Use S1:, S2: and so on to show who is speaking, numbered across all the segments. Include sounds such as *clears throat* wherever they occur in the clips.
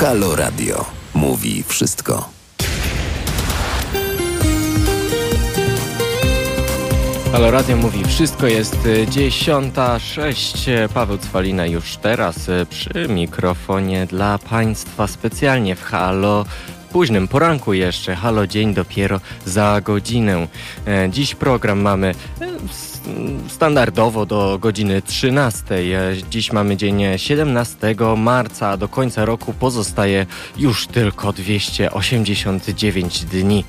S1: Halo Radio. Mówi wszystko.
S2: Halo Radio mówi wszystko, jest 10.06. Paweł Cwalina już teraz e, przy mikrofonie dla Państwa specjalnie w Halo późnym poranku jeszcze. Halo dzień dopiero za godzinę. E, dziś program mamy standardowo do godziny 13. Dziś mamy dzień 17 marca, a do końca roku pozostaje już tylko 289 dni.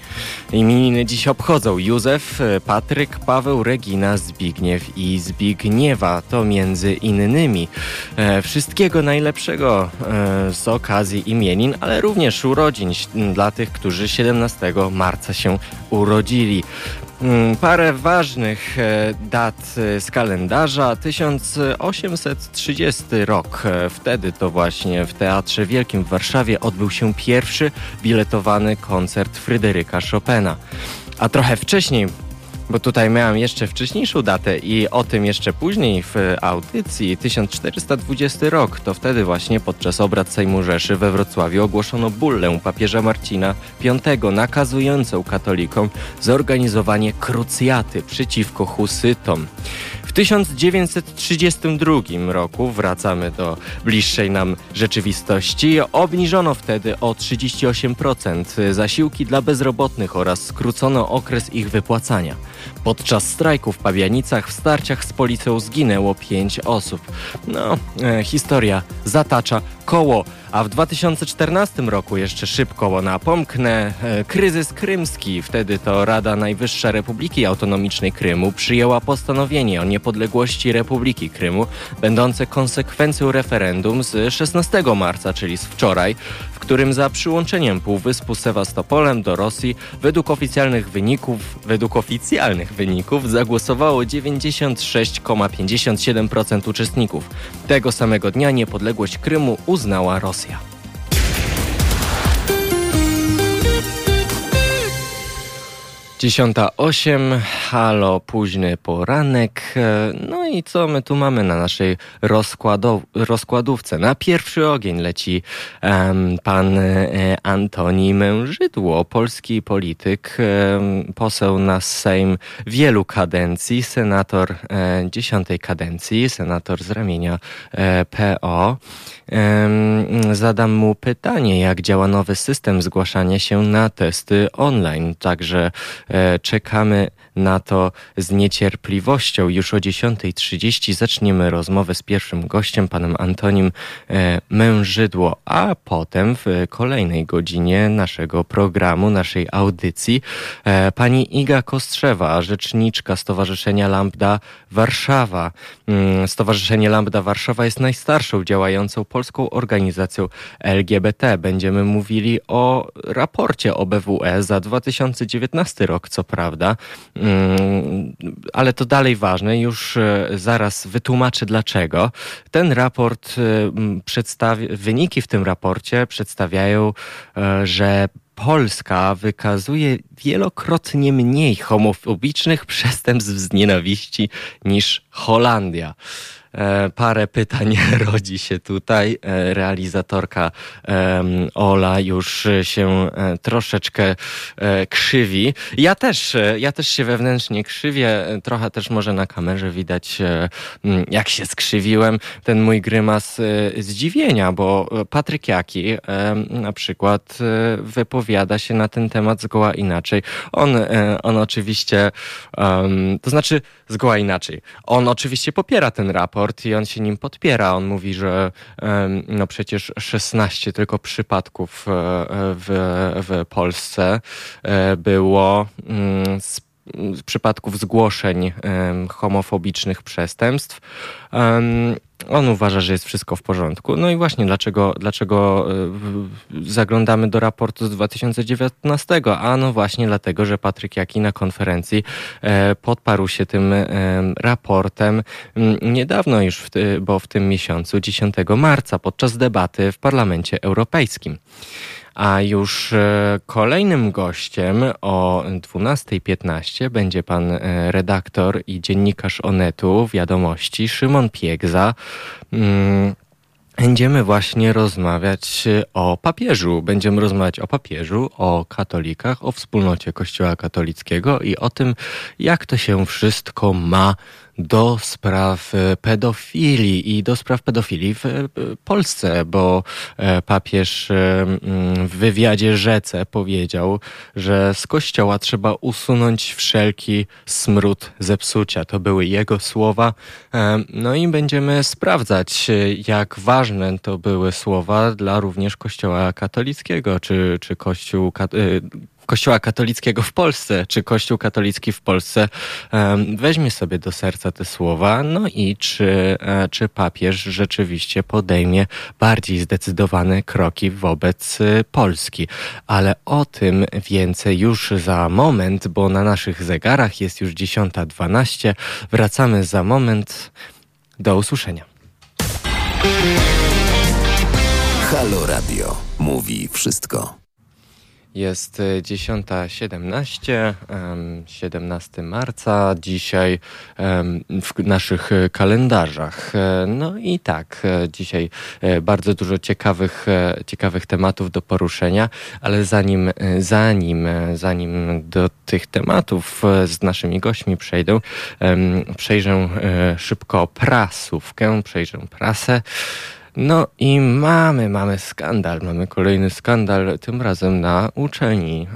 S2: Imieniny dziś obchodzą Józef, Patryk, Paweł, Regina, Zbigniew i Zbigniewa. To między innymi. E, wszystkiego najlepszego e, z okazji imienin, ale również urodzin dla tych, którzy 17 marca się urodzili. Mm, parę ważnych e, dat e, z kalendarza. 1830 rok. E, wtedy to właśnie w Teatrze Wielkim w Warszawie odbył się pierwszy biletowany koncert Fryderyka Chopina. A trochę wcześniej, bo tutaj miałem jeszcze wcześniejszą datę i o tym jeszcze później w audycji 1420 rok. To wtedy właśnie podczas obrad Sejmu Rzeszy we Wrocławiu ogłoszono bullę papieża Marcina V nakazującą katolikom zorganizowanie krucjaty przeciwko husytom. 1932 roku, wracamy do bliższej nam rzeczywistości, obniżono wtedy o 38% zasiłki dla bezrobotnych oraz skrócono okres ich wypłacania. Podczas strajku w Pawianicach w starciach z policją zginęło 5 osób. No, e, historia zatacza koło. A w 2014 roku jeszcze szybko napomknę e, kryzys krymski. Wtedy to Rada Najwyższa Republiki Autonomicznej Krymu przyjęła postanowienie o niepodległości Republiki Krymu, będące konsekwencją referendum z 16 marca, czyli z wczoraj, w którym za przyłączeniem Półwyspu Sewastopolem do Rosji według oficjalnych wyników, według oficjalnych wyników zagłosowało 96,57% uczestników. Tego samego dnia niepodległość Krymu uznała Rosja. Dziesiąta osiem, halo, późny poranek. No i co my tu mamy na naszej rozkładówce? Na pierwszy ogień leci um, pan e, Antoni Mężydło, polski polityk, um, poseł na Sejm wielu kadencji, senator e, dziesiątej kadencji, senator z ramienia e, PO. Zadam mu pytanie, jak działa nowy system zgłaszania się na testy online. Także e, czekamy na to z niecierpliwością. Już o 10.30 zaczniemy rozmowę z pierwszym gościem, panem Antonim e, Mężydło, a potem w kolejnej godzinie naszego programu, naszej audycji, e, pani Iga Kostrzewa, rzeczniczka Stowarzyszenia Lambda Warszawa. Mm, Stowarzyszenie Lambda Warszawa jest najstarszą działającą polską organizacją LGBT. Będziemy mówili o raporcie OBWE za 2019 rok, co prawda. Mm, ale to dalej ważne, już e, zaraz wytłumaczę dlaczego. Ten raport e, przedstawia, wyniki w tym raporcie przedstawiają, e, że Polska wykazuje wielokrotnie mniej homofobicznych *laughs* przestępstw z nienawiści niż Holandia. E, parę pytań *laughs* rodzi się tutaj. E, realizatorka Ola już się e, troszeczkę krzywi. Ja też, ja też się wewnętrznie krzywię. Trochę też może na kamerze widać, jak się skrzywiłem. Ten mój grymas zdziwienia, bo Patryk Jaki na przykład wypowiada się na ten temat zgoła inaczej. On, on oczywiście, to znaczy zgoła inaczej. On oczywiście popiera ten raport, raport i on się nim podpiera. On mówi, że no przecież 16 tylko przypadków e, w, w Polsce e, było mm, z przypadków zgłoszeń homofobicznych przestępstw. On uważa, że jest wszystko w porządku. No i właśnie dlaczego, dlaczego e, zaglądamy do raportu z 2019? A no właśnie dlatego, że Patryk Jaki na konferencji e, podparł się tym raportem niedawno już, bo w tym miesiącu, 10 marca, podczas debaty w Parlamencie Europejskim. A już e, kolejnym gościem o 12.15 będzie pan e, redaktor i dziennikarz Onetu Wiadomości Szymon Piegza. Mm, będziemy właśnie rozmawiać o papieżu. Będziemy rozmawiać o papieżu, o katolikach, o wspólnocie Kościoła katolickiego i o tym, jak to się wszystko ma do spraw e, pedofilii i do spraw pedofilii w e, Polsce, bo e, papież w wywiadzie Rzece powiedział, że z kościoła trzeba usunąć wszelki smród zepsucia. To były jego słowa. No i będziemy sprawdzać, jak ważne to były słowa dla również kościoła katolickiego, czy, czy kościół Kościoła katolickiego w Polsce, czy Kościół katolicki w Polsce weźmie sobie do serca te słowa, no i czy, e, czy papież rzeczywiście podejmie bardziej zdecydowane kroki wobec e, Polski. Ale o tym więcej już za moment, bo na naszych zegarach jest już 10.12. Wracamy za moment. Do usłyszenia.
S1: Halo Radio mówi wszystko.
S2: Jest 10.17, e, 17 marca, dzisiaj w naszych kalendarzach. E, no i tak, e, dzisiaj bardzo dużo ciekawych, ciekawych tematów do poruszenia, ale zanim, zanim, zanim do tych tematów z naszymi gośćmi przejdę, przejrzę szybko prasówkę, przejrzę prasę. No i mamy, mamy skandal, mamy kolejny skandal, tym razem na uczelni,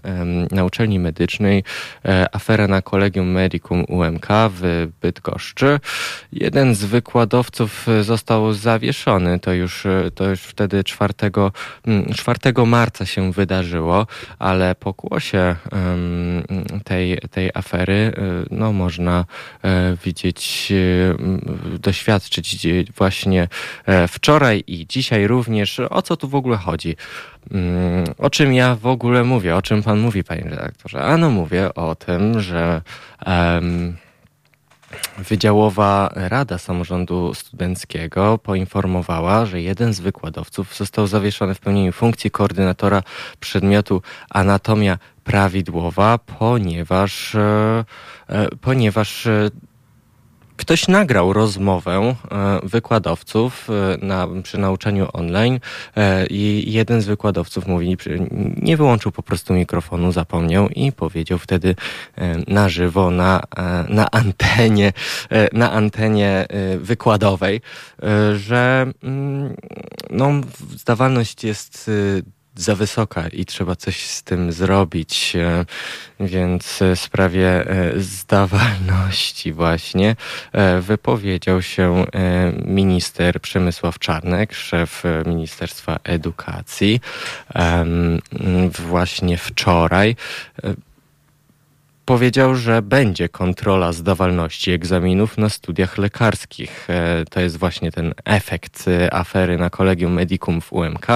S2: na uczelni medycznej, e, afera na Kolegium Medicum UMK w Bydgoszczy. Jeden z wykładowców został zawieszony, to już, to już wtedy 4, 4 mm, marca się wydarzyło, ale po głosie tej, tej afery e, no, można e, widzieć, doświadczyć właśnie wczoraj wczoraj i dzisiaj również. O co tu w ogóle chodzi? Mm, o czym ja w ogóle mówię? O czym pan mówi, panie redaktorze? Ano mówię o tym, że um, Wydziałowa Rada Samorządu Studenckiego poinformowała, że jeden z wykładowców został zawieszony w pełnieniu funkcji koordynatora przedmiotu anatomia prawidłowa, ponieważ, e, e, ponieważ e, Ktoś nagrał rozmowę e, wykładowców e, na, przy nauczaniu online e, i jeden z wykładowców mówi, nie wyłączył po prostu mikrofonu, zapomniał i powiedział wtedy na żywo, na, na antenie, na antenie wykładowej, że mm, no, zdawalność jest za wysoka i trzeba coś z tym zrobić. E, więc w sprawie e, zdawalności właśnie e, wypowiedział się minister Przemysław Czarnek, szef Ministerstwa Edukacji właśnie wczoraj powiedział, że będzie kontrola zdawalności egzaminów na studiach lekarskich. E, to jest właśnie ten efekt e, afery na Kolegium Medicum w UMK.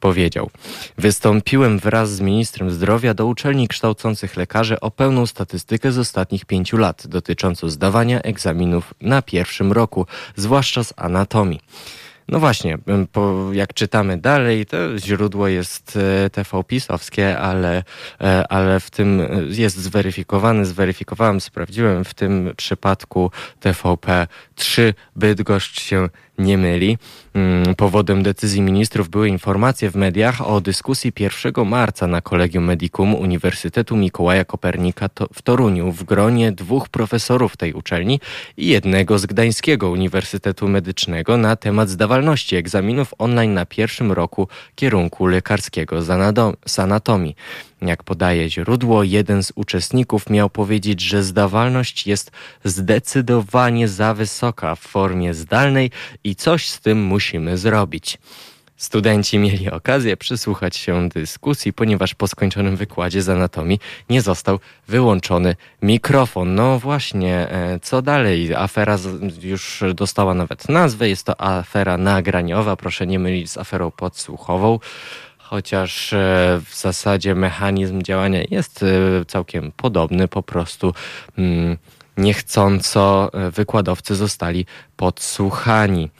S2: Powiedział: Wystąpiłem wraz z ministrem zdrowia do uczelni kształcących lekarzy o pełną statystykę z ostatnich pięciu lat dotyczącą zdawania egzaminów na pierwszym roku, zwłaszcza z anatomii. No właśnie, po, jak czytamy dalej, to źródło jest e, TV pisowskie, ale, e, ale w tym e, jest zweryfikowany, zweryfikowałem, sprawdziłem, w tym przypadku TVP 3 Bydgoszcz się nie myli. Mm, powodem decyzji ministrów były informacje w mediach o dyskusji 1 marca na Kolegium Medicum Uniwersytetu Mikołaja Kopernika w Toruniu w gronie dwóch profesorów tej uczelni i jednego z Gdańskiego Uniwersytetu Medycznego na temat zdawalności egzaminów online na pierwszym roku kierunku lekarskiego z anatomii. Jak podaje źródło, jeden z uczestników miał powiedzieć, że zdawalność jest zdecydowanie za wysoka w formie zdalnej i coś z tym musimy zrobić. Studenci mieli okazję przysłuchać się dyskusji, ponieważ po skończonym wykładzie z anatomii nie został wyłączony mikrofon. No właśnie, e, co dalej? Afera już dostała nawet nazwę. Jest to afera nagraniowa. Proszę nie mylić z aferą podsłuchową chociaż e, w zasadzie mechanizm działania jest e, całkiem podobny, po prostu mm, niechcąco e, wykładowcy zostali podsłuchani.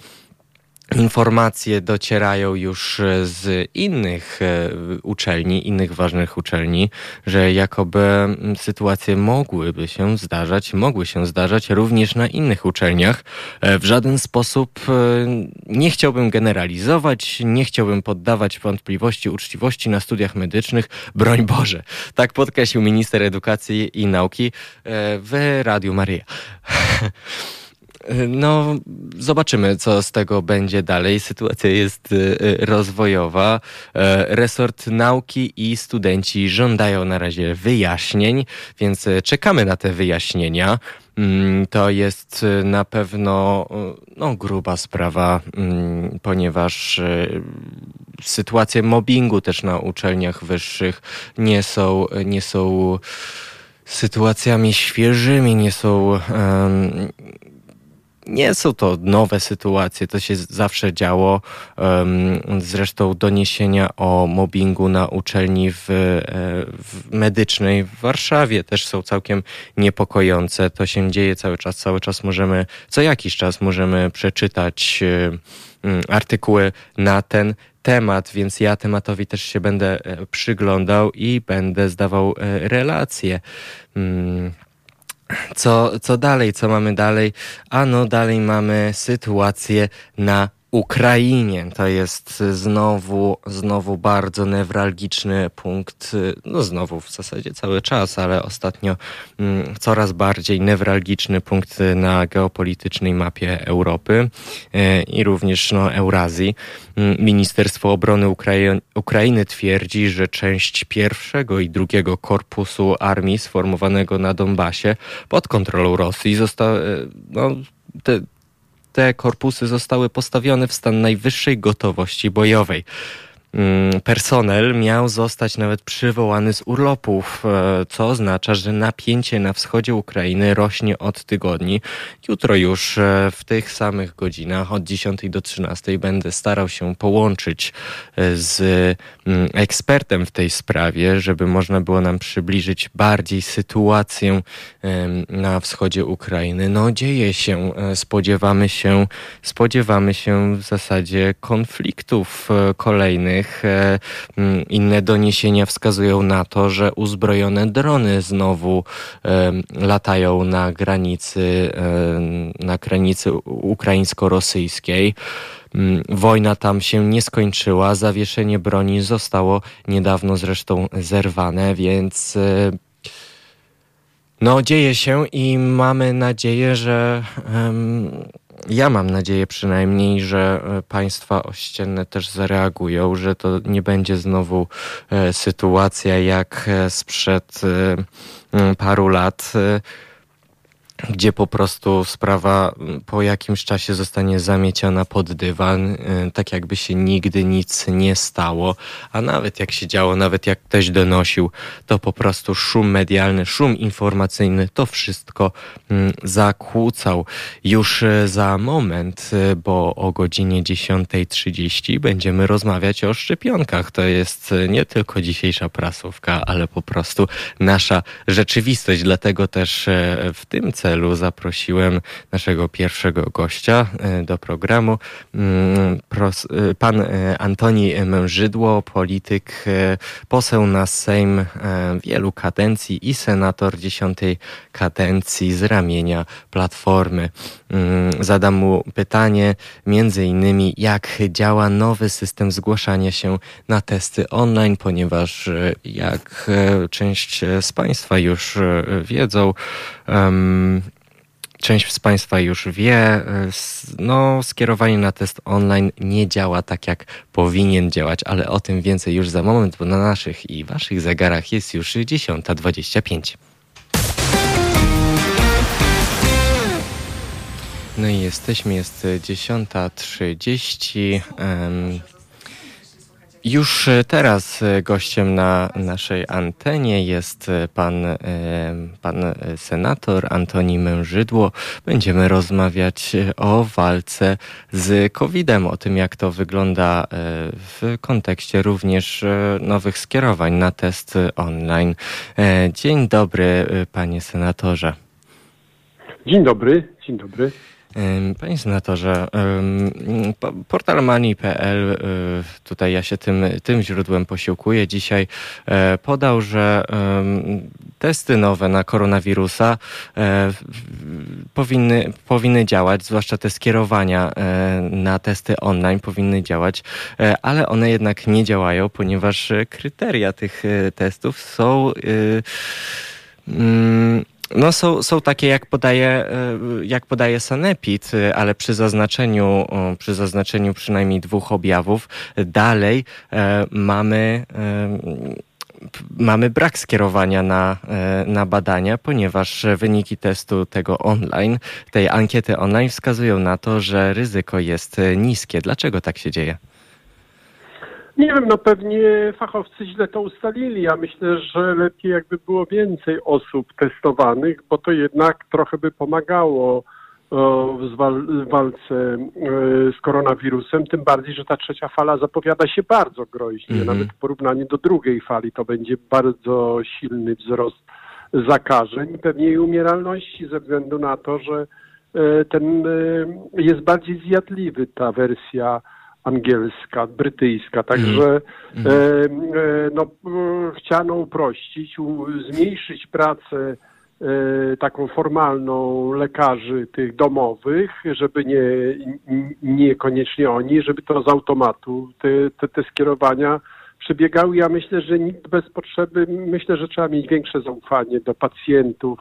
S2: Informacje docierają już e, z innych e, uczelni, innych ważnych uczelni, że jakoby sytuacje mogłyby się zdarzać, mogły się zdarzać również na innych uczelniach. E, w żaden sposób nie chciałbym generalizować, nie chciałbym poddawać wątpliwości uczciwości na studiach medycznych. Broń Boże. Tak podkreślił minister edukacji i nauki w Radiu Maryja. *laughs* No, zobaczymy, co z tego będzie dalej. Sytuacja jest y, y, rozwojowa. E, resort nauki i studenci żądają na razie wyjaśnień, więc e, czekamy na te wyjaśnienia. Mm, to jest y, na pewno no, gruba sprawa, mm, ponieważ sytuacje mobbingu też na uczelniach wyższych nie są, nie są sytuacjami świeżymi, nie są um, nie są to nowe sytuacje, to się zawsze działo. Zresztą doniesienia o mobbingu na uczelni w, e, w medycznej w Warszawie też są całkiem niepokojące. To się dzieje cały czas, cały czas możemy, co jakiś czas możemy przeczytać e, artykuły na ten temat, więc ja tematowi też się będę e, przyglądał i będę zdawał relacje. Co, co dalej, co mamy dalej? Ano dalej mamy sytuację na Ukrainie. To jest znowu, znowu bardzo newralgiczny punkt, no znowu w zasadzie cały czas, ale ostatnio mm, coraz bardziej newralgiczny punkt na geopolitycznej mapie Europy e, i również no, Eurazji. Mm, Ministerstwo Obrony Ukrai Ukrainy twierdzi, że część pierwszego i drugiego korpusu armii sformowanego na Donbasie pod kontrolą Rosji została, e, no, te korpusy zostały postawione w stan najwyższej gotowości bojowej. Mm, personel miał zostać nawet przywołany z urlopów, e, co oznacza, że napięcie na wschodzie Ukrainy rośnie od tygodni. Jutro już e, w tych samych godzinach od 10 do 13 będę starał się połączyć e, z mm, ekspertem w tej sprawie, żeby można było nam przybliżyć bardziej sytuację na wschodzie Ukrainy. No dzieje się, spodziewamy się, spodziewamy się w zasadzie konfliktów kolejnych E, inne doniesienia wskazują na to, że uzbrojone drony znowu e, latają na granicy, e, na granicy ukraińsko-rosyjskiej. Wojna tam się nie skończyła, zawieszenie broni zostało niedawno zresztą zerwane, więc no dzieje się i mamy nadzieję, że um, ja mam nadzieję przynajmniej, że e, państwa ościenne też zareagują, że to nie będzie znowu e, sytuacja jak e, sprzed paru lat gdzie po prostu sprawa mm, po jakimś czasie zostanie zamieciona pod dywan, y, tak jakby się nigdy nic nie stało, a nawet jak się działo, nawet jak ktoś donosił, to po prostu szum medialny, szum informacyjny, to wszystko mm, zakłócał. Już y, za moment, y, bo o godzinie 10.30 będziemy rozmawiać o szczepionkach. To jest nie tylko dzisiejsza prasówka, ale po prostu nasza rzeczywistość, dlatego też w tym celu celu zaprosiłem naszego pierwszego gościa e, do programu, mm, e, pan e, Antoni Mężydło, polityk, poseł na Sejm wielu kadencji i senator dziesiątej kadencji z ramienia Platformy. Mm, zadam mu pytanie między innymi, jak działa nowy system zgłaszania się na testy online, ponieważ jak część z Państwa już wiedzą, część z Państwa już wie, no, skierowanie na test online nie działa tak, jak powinien działać, ale o tym więcej już za moment, bo na naszych i Waszych zegarach jest już 10.25. No i jesteśmy, jest 10.30. Um, już e, teraz e, gościem na naszej antenie jest e, pan, pan senator Antoni Mężydło. Będziemy rozmawiać o walce z COVID-em, o tym jak to wygląda w kontekście również nowych skierowań na test online. Dzień dobry, panie senatorze.
S3: Dzień dobry, dzień dobry.
S2: Panie senatorze, portal money.pl, y, tutaj ja się tym, tym źródłem posiłkuję, dzisiaj e, podał, że testy nowe na koronawirusa e, powinny, powinny działać, zwłaszcza te skierowania e, na testy online powinny działać, ale one jednak nie działają, ponieważ kryteria tych testów są mm, no są, są takie, jak podaje, e, jak podaje Sanepid, e, ale przy zaznaczeniu, przy zaznaczeniu przynajmniej dwóch objawów, dalej e, mamy mamy brak skierowania na, na badania, ponieważ wyniki testu tego online, tej ankiety online wskazują na to, że ryzyko jest niskie. Dlaczego tak się dzieje?
S3: Nie wiem, no pewnie fachowcy źle to ustalili. Ja myślę, że lepiej jakby było więcej osób testowanych, bo to jednak trochę by pomagało w walce e, z koronawirusem, tym bardziej, że ta trzecia fala zapowiada się bardzo groźnie. Mm -hmm. Nawet w porównaniu do drugiej fali to będzie bardzo silny wzrost zakażeń i pewnie i umieralności ze względu na to, że e, ten e, jest bardziej zjadliwy ta wersja angielska, brytyjska, także mm. e, e, no, chciano uprościć, u, zmniejszyć pracę e, taką formalną lekarzy tych domowych, żeby nie, niekoniecznie oni, żeby to z automatu te, te, te skierowania przebiegały. Ja myślę, że nikt bez potrzeby, myślę, że trzeba mieć większe zaufanie do pacjentów,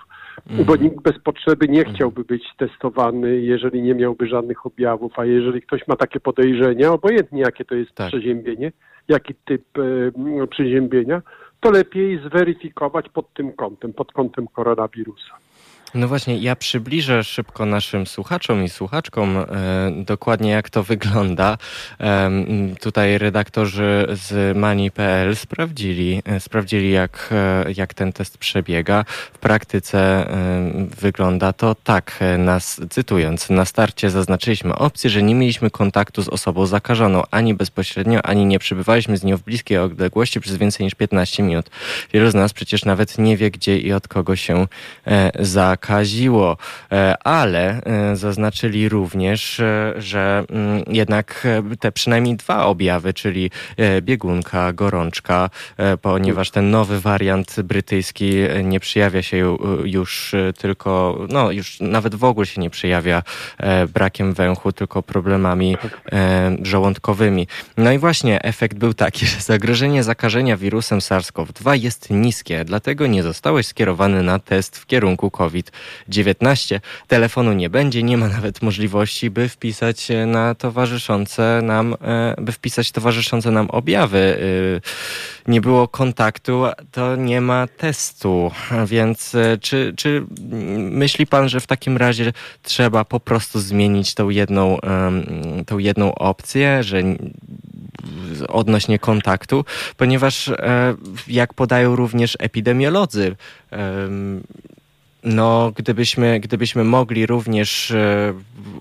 S3: mm. bo nikt bez potrzeby nie mhm. chciałby być testowany, jeżeli nie miałby żadnych objawów, a jeżeli ktoś ma takie podejrzenia, obojętnie jakie to jest tak. przeziębienie, jaki typ e, przeziębienia, to lepiej zweryfikować pod tym kątem, pod kątem koronawirusa.
S2: No właśnie, ja przybliżę szybko naszym słuchaczom i słuchaczkom e, dokładnie jak to wygląda. E, tutaj redaktorzy z Mani.pl sprawdzili, e, sprawdzili jak, e, jak ten test przebiega. W praktyce e, wygląda to tak, e, nas, cytując, na starcie zaznaczyliśmy opcję, że nie mieliśmy kontaktu z osobą zakażoną ani bezpośrednio, ani nie przebywaliśmy z nią w bliskiej odległości przez więcej niż 15 minut. Wielu z nas przecież nawet nie wie, gdzie i od kogo się zakażono zakaziło, e, ale e, zaznaczyli również, e, że mm, jednak te przynajmniej dwa objawy, czyli biegunka, gorączka, ponieważ ten nowy wariant brytyjski nie przejawia się już tylko, no już nawet w ogóle się nie przejawia brakiem węchu, tylko problemami żołądkowymi. No i właśnie efekt był taki, że zagrożenie zakażenia wirusem SARS-CoV-2 jest niskie, dlatego nie zostałeś skierowany na test w kierunku COVID 19. Telefonu nie będzie, nie ma *laughs* nawet możliwości, by wpisać na towarzyszące nam, e, by wpisać towarzyszące nam objawy. E, nie było kontaktu, to nie ma testu. Więc e, czy, czy myśli pan, że w takim razie trzeba po prostu zmienić tą jedną, tą jedną opcję, że odnośnie kontaktu, ponieważ jak podają również epidemiolodzy, no, gdybyśmy, gdybyśmy mogli również e,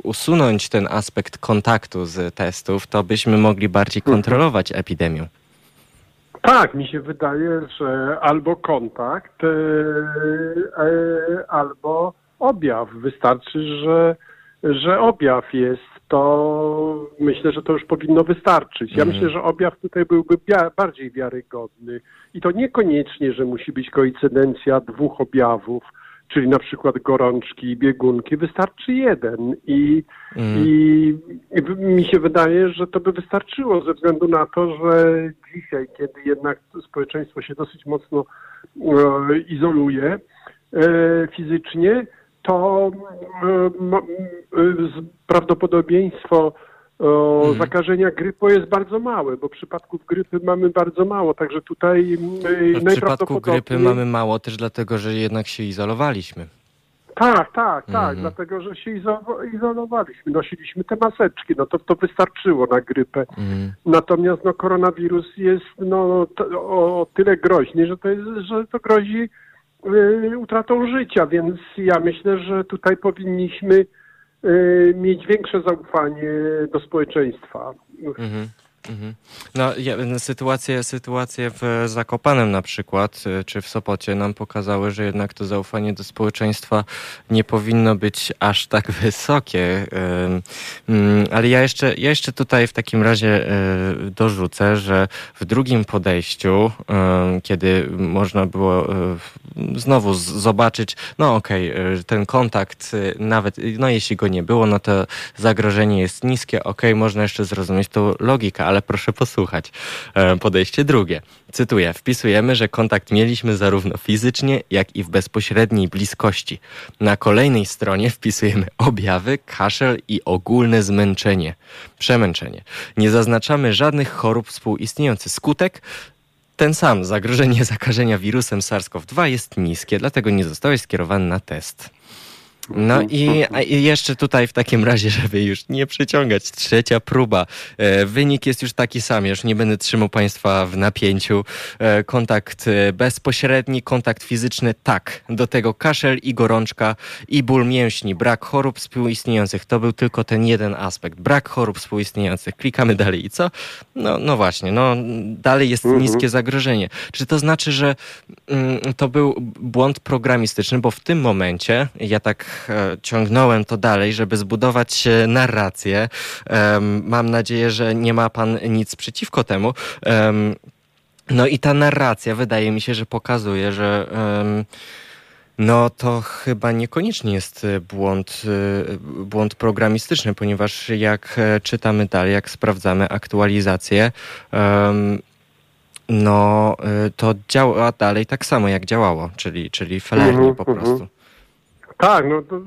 S2: usunąć ten aspekt kontaktu z testów, to byśmy mogli bardziej mhm. kontrolować epidemię.
S3: Tak, mi się wydaje, że albo kontakt, e, e, albo objaw. Wystarczy, że, że objaw jest, to myślę, że to już powinno wystarczyć. Ja mhm. myślę, że objaw tutaj byłby bardziej wiarygodny. I to niekoniecznie, że musi być koincydencja dwóch objawów, czyli na przykład gorączki i biegunki, wystarczy jeden. I, mm. i, I, mi się wydaje, że to by wystarczyło ze względu na to, że dzisiaj, kiedy jednak społeczeństwo się dosyć mocno e, izoluje e, fizycznie, to e, e prawdopodobieństwo hmm. zakażenia grypą jest bardzo małe, bo przypadków grypy mamy bardzo mało, także tutaj
S2: w przypadku grypy mamy mało też dlatego, że jednak się izolowaliśmy.
S3: Tak, tak, tak, mm. dlatego, że się izolowaliśmy, nosiliśmy te maseczki, no to to wystarczyło na grypę. Mm. Natomiast no, koronawirus jest no, to, o tyle groźny, że to, jest, że to grozi y, utratą życia, więc ja myślę, że tutaj powinniśmy mieć większe zaufanie do społeczeństwa. Mhm.
S2: Mhm. No, sytuacje, sytuacje w Zakopanem na przykład, y, czy w Sopocie nam pokazały, że jednak to zaufanie do społeczeństwa nie powinno być aż tak *laughs* wysokie. Mm, ale ja jeszcze, ja jeszcze tutaj w takim razie y, dorzucę, że w drugim podejściu, kiedy można było y, znowu zobaczyć, no okej, okay, ten kontakt, nawet, no jeśli go nie było, no to zagrożenie jest niskie, okej, okay, można jeszcze zrozumieć tą logikę, ale proszę posłuchać. E, podejście drugie. Cytuję. Wpisujemy, że kontakt mieliśmy zarówno fizycznie, jak i w bezpośredniej bliskości. Na kolejnej stronie wpisujemy objawy, kaszel i ogólne zmęczenie. Przemęczenie. Nie zaznaczamy żadnych chorób współistniejących. Skutek ten sam. Zagrożenie zakażenia wirusem SARS-CoV-2 jest niskie, dlatego nie zostałeś skierowany na test. No i, i, jeszcze tutaj w takim razie, żeby już nie przyciągać, trzecia próba. E, wynik jest już taki sam, już nie będę trzymał Państwa w napięciu. E, kontakt e, bezpośredni, kontakt fizyczny, tak. Do tego kaszel i gorączka i ból mięśni, brak chorób współistniejących. To był tylko ten jeden aspekt. Brak chorób współistniejących. Klikamy dalej i co? No, no właśnie, no dalej jest mhm. niskie zagrożenie. Czy to znaczy, że mm, to był błąd programistyczny, bo w tym momencie ja tak E, ciągnąłem to dalej, żeby zbudować narrację. Mam nadzieję, że nie ma pan nic przeciwko temu. No i ta narracja wydaje mi się, że pokazuje, że no to chyba niekoniecznie jest błąd, e, błąd programistyczny, ponieważ jak czytamy dalej, jak sprawdzamy aktualizację, no e, to działa dalej tak samo jak działało, czyli, czyli felernie mhm, po prostu.
S3: Tak, no to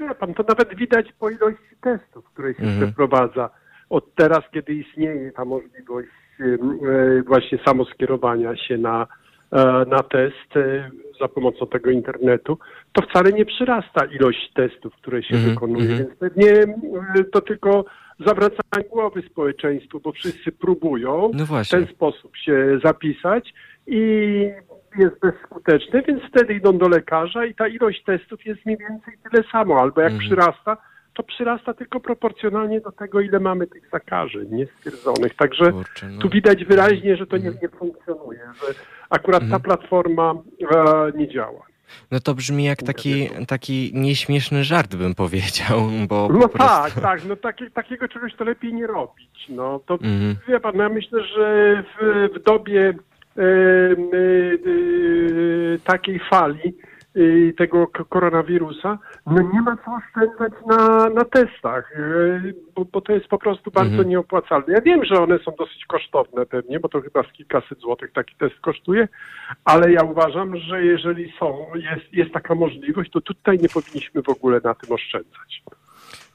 S3: wie pan, to nawet widać po ilości testów, które się mhm. przeprowadza. Od teraz, kiedy istnieje ta możliwość e, właśnie samoskierowania się na, e, na test e, za pomocą tego internetu, to wcale nie przyrasta ilość testów, które się mhm. wykonuje, mhm. więc pewnie to tylko zawracanie głowy społeczeństwu, bo wszyscy próbują no w ten sposób się zapisać i jest bezskuteczny, więc wtedy idą do lekarza i ta ilość testów jest mniej więcej tyle samo, albo jak mhm. przyrasta, to przyrasta tylko proporcjonalnie do tego, ile mamy tych zakażeń niestwierdzonych. Także Kurczę, no. tu widać wyraźnie, że to nie, nie funkcjonuje, że akurat mhm. ta platforma e, nie działa.
S2: No to brzmi jak taki, taki nieśmieszny żart, bym powiedział, bo
S3: No prostu... tak, tak, no taki, takiego czegoś to lepiej nie robić. No to mhm. wie pan, no ja myślę, że w, w dobie takiej fali tego koronawirusa, no nie ma co oszczędzać na, na testach, bo, bo to jest po prostu bardzo mhm. nieopłacalne. Ja wiem, że one są dosyć kosztowne pewnie, bo to chyba z kilkaset złotych taki test kosztuje, ale ja uważam, że jeżeli są, jest, jest taka możliwość, to tutaj nie powinniśmy w ogóle na tym oszczędzać.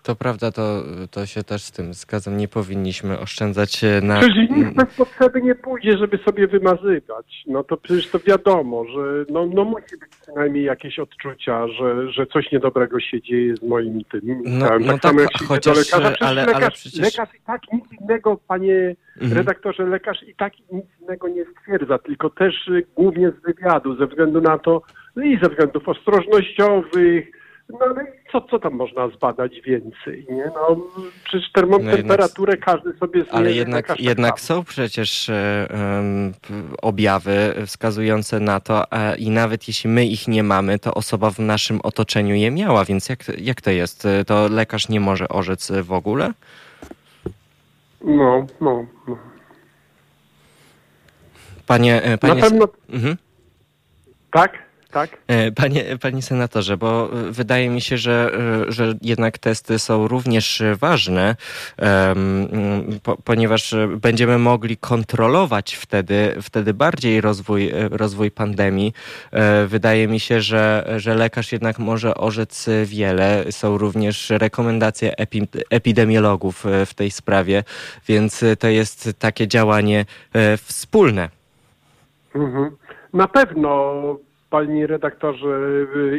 S2: To prawda, to, to się też z tym zgadzam. Nie powinniśmy oszczędzać na...
S3: Przecież nikt bez potrzeby nie pójdzie, żeby sobie wymazywać. No to przecież to wiadomo, że no, no musi być przynajmniej jakieś odczucia, że, że coś niedobrego się dzieje z moim tym.
S2: No, tak, no tak, jak chociaż, lekarza, ale,
S3: lekarz,
S2: ale przecież...
S3: lekarz i tak nic innego, panie mhm. redaktorze, lekarz i tak nic innego nie stwierdza, tylko też głównie z wywiadu, ze względu na to, no i ze względów ostrożnościowych, no ale co, co tam można zbadać więcej, nie? No przecież termotemperaturę no każdy sobie zmierzy.
S2: Ale jednak, jednak są przecież um, objawy wskazujące na to e, i nawet jeśli my ich nie mamy, to osoba w naszym otoczeniu je miała, więc jak, jak to jest? To lekarz nie może orzec w ogóle?
S3: No, no, no.
S2: Panie, e, panie...
S3: Na pewno... Mhm. Tak? Tak?
S2: E, panie, panie senatorze, bo e, wydaje mi się, że, e, że jednak testy są również ważne, ponieważ będziemy mogli kontrolować wtedy, wtedy bardziej rozwój, rozwój pandemii. Wydaje mi się, że, że lekarz jednak może orzec wiele. Są również rekomendacje epidemiologów w tej sprawie, więc to jest takie działanie wspólne.
S3: Mhm. Na pewno panie redaktorze,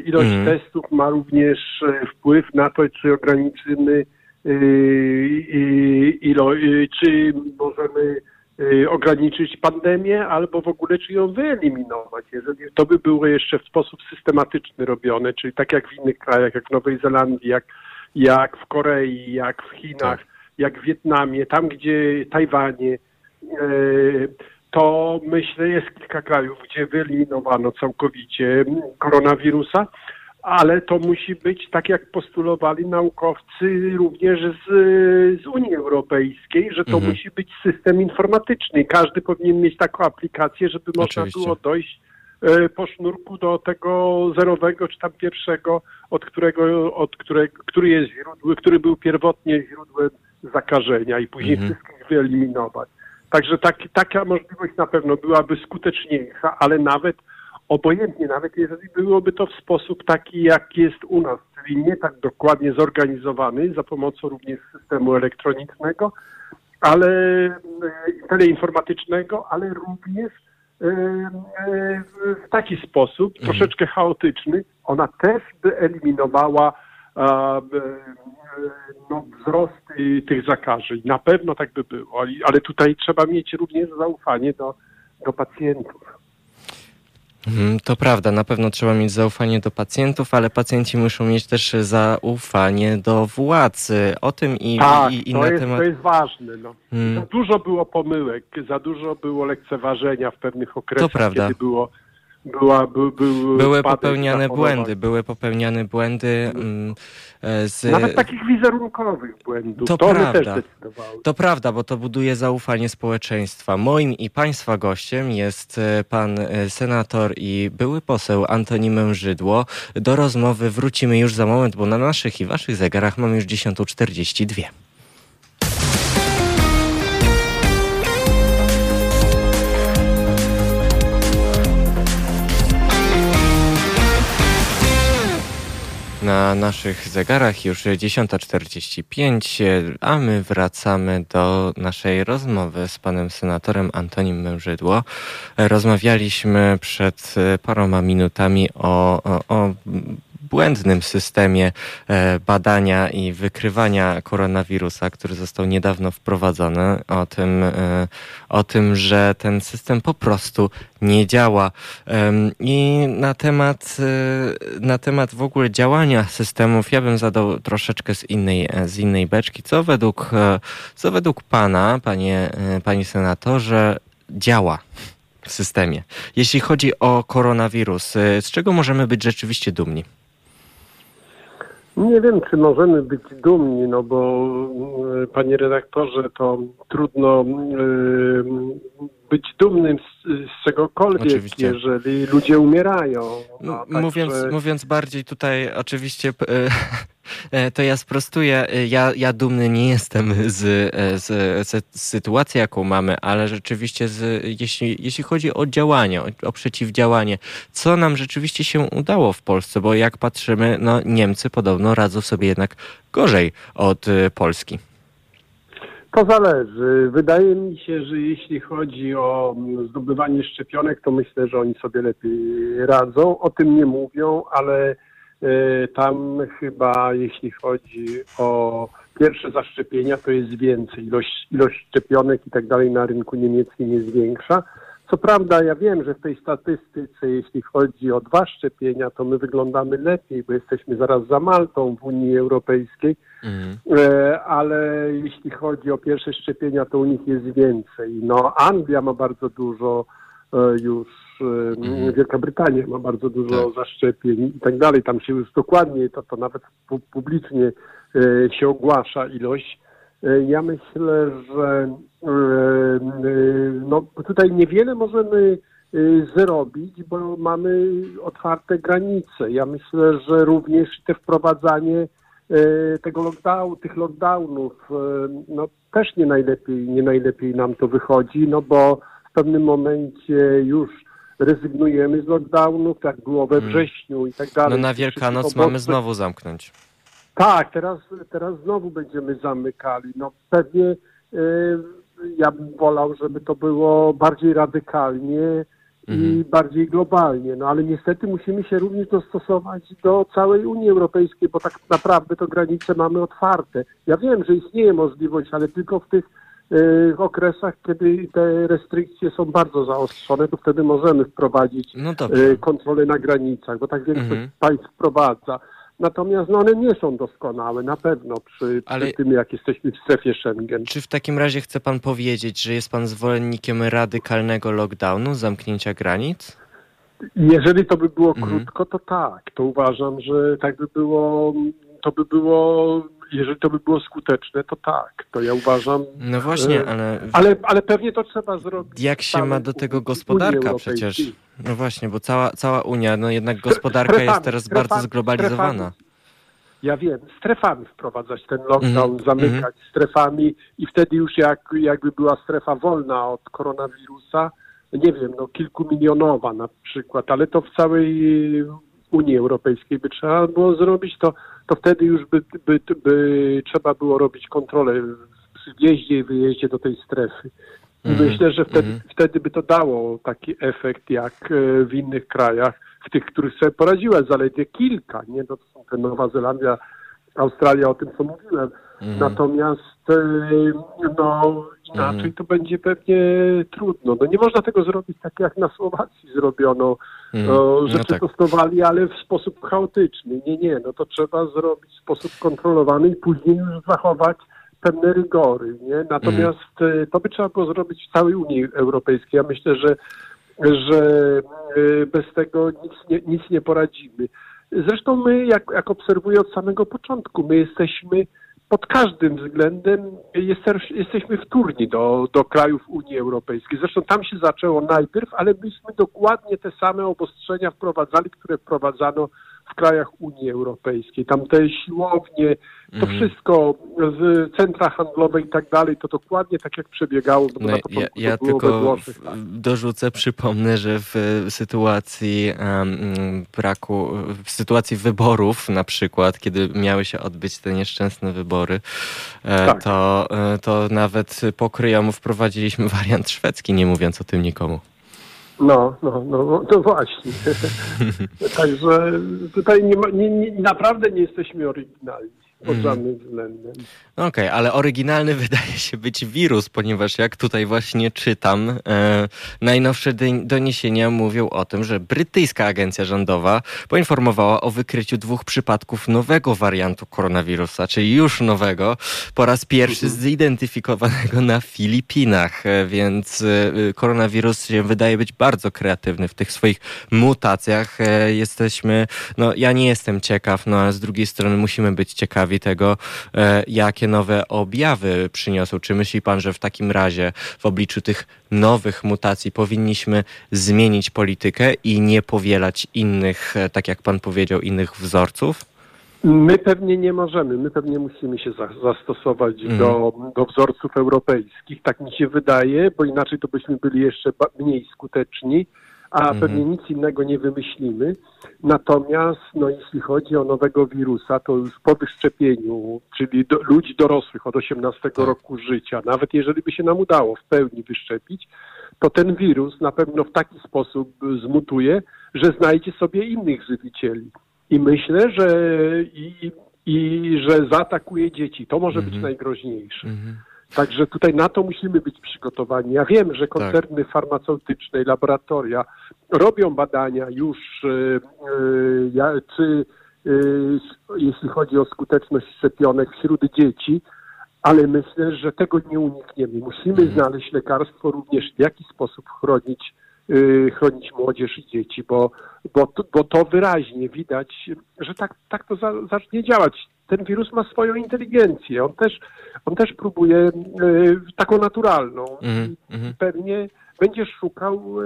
S3: ilość mm. testów ma również e, wpływ na to, czy ograniczymy e, ilo, czy możemy ograniczyć pandemię, albo w ogóle czy ją wyeliminować. Jeżeli to by było jeszcze w sposób systematyczny robione, czyli tak jak w innych krajach, jak w Nowej Zelandii, jak, jak w Korei, jak w Chinach, tak jak w Wietnamie, tam gdzie Tajwanie, to myślę jest kilka krajów, gdzie wyeliminowano całkowicie koronawirusa, ale to musi być tak jak postulowali naukowcy również z, z Unii Europejskiej, że to mhm. musi być system informatyczny. Każdy powinien mieć taką aplikację, żeby można Oczywiście. było dojść e, po sznurku do tego zerowego czy tam pierwszego, od którego, od którego, który jest źródłem, który był pierwotnie źródłem zakażenia i później mhm. wszystkich wyeliminować. Także tak, taka możliwość na pewno byłaby skuteczniejsza, ale nawet obojętnie, nawet jeżeli byłoby to w sposób taki, jak jest u nas, czyli nie tak dokładnie zorganizowany za pomocą również systemu elektronicznego, ale e, teleinformatycznego, ale również e, e, w taki sposób, mhm. troszeczkę chaotyczny, ona też by eliminowała no, wzrost tych zakażeń. Na pewno tak by było, ale tutaj trzeba mieć również zaufanie do, do pacjentów.
S2: Mhm, to prawda, na pewno trzeba mieć zaufanie do pacjentów, ale pacjenci muszą mieć też zaufanie do władzy. O tym i,
S3: tak,
S2: i,
S3: i to na jest, temat. To jest ważne. No. Hmm. Za dużo było pomyłek, za dużo było lekceważenia w pewnych okresach, to prawda. kiedy było była, by, by,
S2: były popełniane błędy, były popełniane błędy mm,
S3: e, z... Nawet takich wizerunkowych błędów.
S2: To, to prawda. To prawda, bo to buduje zaufanie społeczeństwa. Moim i Państwa gościem jest e, pan e, senator i były poseł Antoni Mężydło. Do rozmowy wrócimy już za moment, bo na naszych i Waszych zegarach mamy już 10.42. na naszych zegarach już 10.45, a my wracamy do naszej rozmowy z panem senatorem Antonim Mężydło. Rozmawialiśmy przed paroma minutami o, o, o błędnym systemie e, badania i wykrywania koronawirusa, który został niedawno wprowadzony, o tym, e, o tym, że ten system po prostu nie działa. I na temat, e, na temat w ogóle działania systemów, ja bym zadał troszeczkę z innej, z innej beczki. Co według, co według Pana, panie, panie senatorze, działa w systemie? Jeśli chodzi o koronawirus, z czego możemy być rzeczywiście dumni?
S3: Nie wiem, czy możemy być dumni, no bo e, panie redaktorze, to trudno e, być dumnym z, z czegokolwiek, oczywiście. jeżeli ludzie umierają.
S2: No, mówiąc, mówiąc bardziej tutaj oczywiście e, to ja sprostuję. Ja, ja dumny nie jestem z, z, z, sytuacji, jaką mamy, ale rzeczywiście z, jeśli, jeśli chodzi o działanie, o, o, przeciwdziałanie, co nam rzeczywiście się udało w Polsce, bo jak patrzymy, no Niemcy podobno radzą sobie jednak gorzej od Polski.
S3: To zależy. Wydaje mi się, że jeśli chodzi o zdobywanie szczepionek, to myślę, że oni sobie lepiej radzą. O tym nie mówią, ale e, tam chyba jeśli chodzi o pierwsze zaszczepienia, to jest więcej. Ilość, ilość szczepionek i tak dalej na rynku niemieckim jest większa. Co prawda ja wiem, że w tej statystyce, jeśli chodzi o dwa szczepienia, to my wyglądamy lepiej, bo jesteśmy zaraz za Maltą w Unii Europejskiej, mhm. E, ale jeśli chodzi o pierwsze szczepienia, to u nich jest więcej. No Anglia ma bardzo dużo e, już, e, mhm. Wielka Brytania ma bardzo dużo tak. zaszczepień i tak dalej. Tam się już dokładnie, to, to nawet publicznie się ogłasza ilość. Ja myślę, że no, tutaj niewiele możemy zrobić, bo mamy otwarte granice. Ja myślę, że również te wprowadzanie tego lockdown, tych lockdownów, no też nie najlepiej, nie najlepiej nam to wychodzi, no bo w pewnym momencie już rezygnujemy z lockdownów, tak było we wrześniu i tak dalej.
S2: No na Wielkanoc mamy znowu zamknąć.
S3: Tak, teraz, teraz znowu będziemy zamykali. No pewnie y, ja bym wolał, żeby to było bardziej radykalnie mhm. i bardziej globalnie. No ale niestety musimy się również dostosować do całej Unii Europejskiej, bo tak naprawdę to granice mamy otwarte. Ja wiem, że istnieje możliwość, ale tylko w tych y, okresach, kiedy te restrykcje są bardzo zaostrzone, to wtedy możemy wprowadzić no y, kontrolę na granicach, bo tak większość mhm. państw wprowadza. Natomiast no, one nie są doskonałe, na pewno przy,
S2: Ale-
S3: przy tym, jak jesteśmy w strefie Schengen.
S2: Czy w takim razie chce pan powiedzieć, że jest pan zwolennikiem radykalnego lockdownu, zamknięcia granic?
S3: Jeżeli to by było
S2: Mhm.
S3: krótko, to tak. To uważam, że tak by było, to by było, jeżeli to by było skuteczne, to tak. To ja uważam.
S2: No właśnie,
S3: E,
S2: ale
S3: Ale, ale pewnie to trzeba zrobić.
S2: jak się ma do tego gospodarka przecież? No właśnie, bo cała, cała Unia, no jednak gospodarka jest
S3: Strefami,
S2: teraz
S3: strefami,
S2: bardzo zglobalizowana.
S3: strefami. Ja wiem, strefami wprowadzać ten lockdown,
S2: Mhm,
S3: zamykać strefami i wtedy już jak, jakby była strefa wolna od koronawirusa, nie wiem, no kilkumilionowa na przykład, ale to w całej Unii Europejskiej by trzeba było zrobić, to, to wtedy już by, by, by trzeba było robić kontrolę przy wjeździe i wyjeździe do tej strefy. I
S2: Mhm,
S3: myślę, że wtedy,
S2: mhm.
S3: wtedy by to dało taki efekt jak e, w innych krajach, w tych, których sobie poradziła zaledwie kilka, nie? No, to są te Nowa Zelandia, Australia, o tym co mówiłem.
S2: Mhm.
S3: Natomiast e, no inaczej
S2: Mhm.
S3: to będzie pewnie trudno. No nie można tego zrobić tak jak na Słowacji zrobiono,
S2: Mhm. No
S3: że
S2: tak.
S3: testowali, ale w sposób chaotyczny. Nie, nie, no to trzeba zrobić w sposób kontrolowany i później już zachować pewne rygory, nie? Natomiast
S2: Mhm.
S3: e, to by trzeba było zrobić w całej Unii Europejskiej. Ja myślę, że, że e, bez tego nic nie, nic nie poradzimy. Zresztą my, jak, jak obserwuję od samego początku, my jesteśmy pod każdym względem jest, jesteśmy wtórni do, do krajów Unii Europejskiej. Zresztą tam się zaczęło najpierw, ale myśmy dokładnie te same obostrzenia wprowadzali, które wprowadzano w krajach Unii Europejskiej. Tam te siłownie, to
S2: Mhm.
S3: wszystko z centra handlowe i tak dalej, to dokładnie tak jak przebiegało. Bo
S2: No,
S3: na
S2: ja,
S3: początku
S2: ja
S3: było
S2: tylko
S3: Włoszech, tak.
S2: dorzucę, przypomnę, że w sytuacji em, braku, w sytuacji wyborów na przykład, kiedy miały się odbyć te nieszczęsne wybory, e,
S3: Tak.
S2: to, e, to nawet po kryjomu wprowadziliśmy *laughs* wariant szwedzki, nie mówiąc o tym nikomu.
S3: No, no, no, no właśnie. *laughs* Także tutaj nie ma, nie, nie, naprawdę nie jesteśmy oryginalni pod
S2: Mhm.
S3: żadnym względem.
S2: Okej, ale oryginalny *laughs* wydaje się być wirus, ponieważ jak tutaj właśnie czytam, e, najnowsze doniesienia mówią o tym, że brytyjska agencja rządowa poinformowała o wykryciu dwóch przypadków nowego wariantu koronawirusa, czyli już nowego, po raz pierwszy zidentyfikowanego na Filipinach, e, więc e, koronawirus się wydaje być bardzo kreatywny w tych swoich mutacjach. E, jesteśmy, no ja nie jestem ciekaw, no a z drugiej strony musimy być ciekawi tego, e, jakie nowe objawy przyniosą. Czy myśli pan, że w takim razie w obliczu tych nowych mutacji powinniśmy zmienić politykę i nie powielać innych, e, tak jak pan powiedział, innych wzorców?
S3: My pewnie nie możemy, my pewnie musimy się za, zastosować
S2: Mhm.
S3: do, do wzorców europejskich, tak mi się wydaje, bo inaczej to byśmy byli jeszcze mniej skuteczni, a
S2: Mhm.
S3: pewnie nic innego nie wymyślimy. Natomiast no, jeśli chodzi o nowego wirusa, to już po wyszczepieniu, czyli do, ludzi dorosłych od 18
S2: Tak.
S3: roku życia, nawet jeżeli by się nam udało w pełni wyszczepić, to ten wirus na pewno w taki sposób zmutuje, że znajdzie sobie innych żywicieli. I myślę, że i, i że zaatakuje dzieci. To może być
S2: Mhm.
S3: najgroźniejsze.
S2: Mhm.
S3: Także tutaj na to musimy być przygotowani. Ja wiem, że koncerny farmaceutyczne i laboratoria robią badania już, ja- czy e, jeśli chodzi o skuteczność szczepionek wśród dzieci, ale myślę, że tego nie unikniemy. Musimy
S2: Mhm.
S3: znaleźć lekarstwo również, w jaki sposób chronić, e, chronić młodzież i dzieci, bo, bo, to- bo to wyraźnie widać, że tak, tak to za, zacznie działać. Ten wirus ma swoją inteligencję. On też, on też próbuje e, taką naturalną. I
S2: Mhm.
S3: Pewnie będzie szukał e,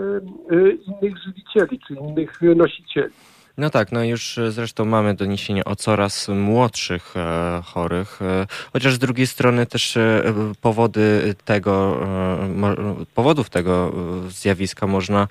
S3: e, innych żywicieli, czy innych nosicieli.
S2: No tak, no już e, zresztą mamy doniesienia o coraz młodszych e, chorych, e, chociaż z drugiej strony też powody tego, powodów tego zjawiska można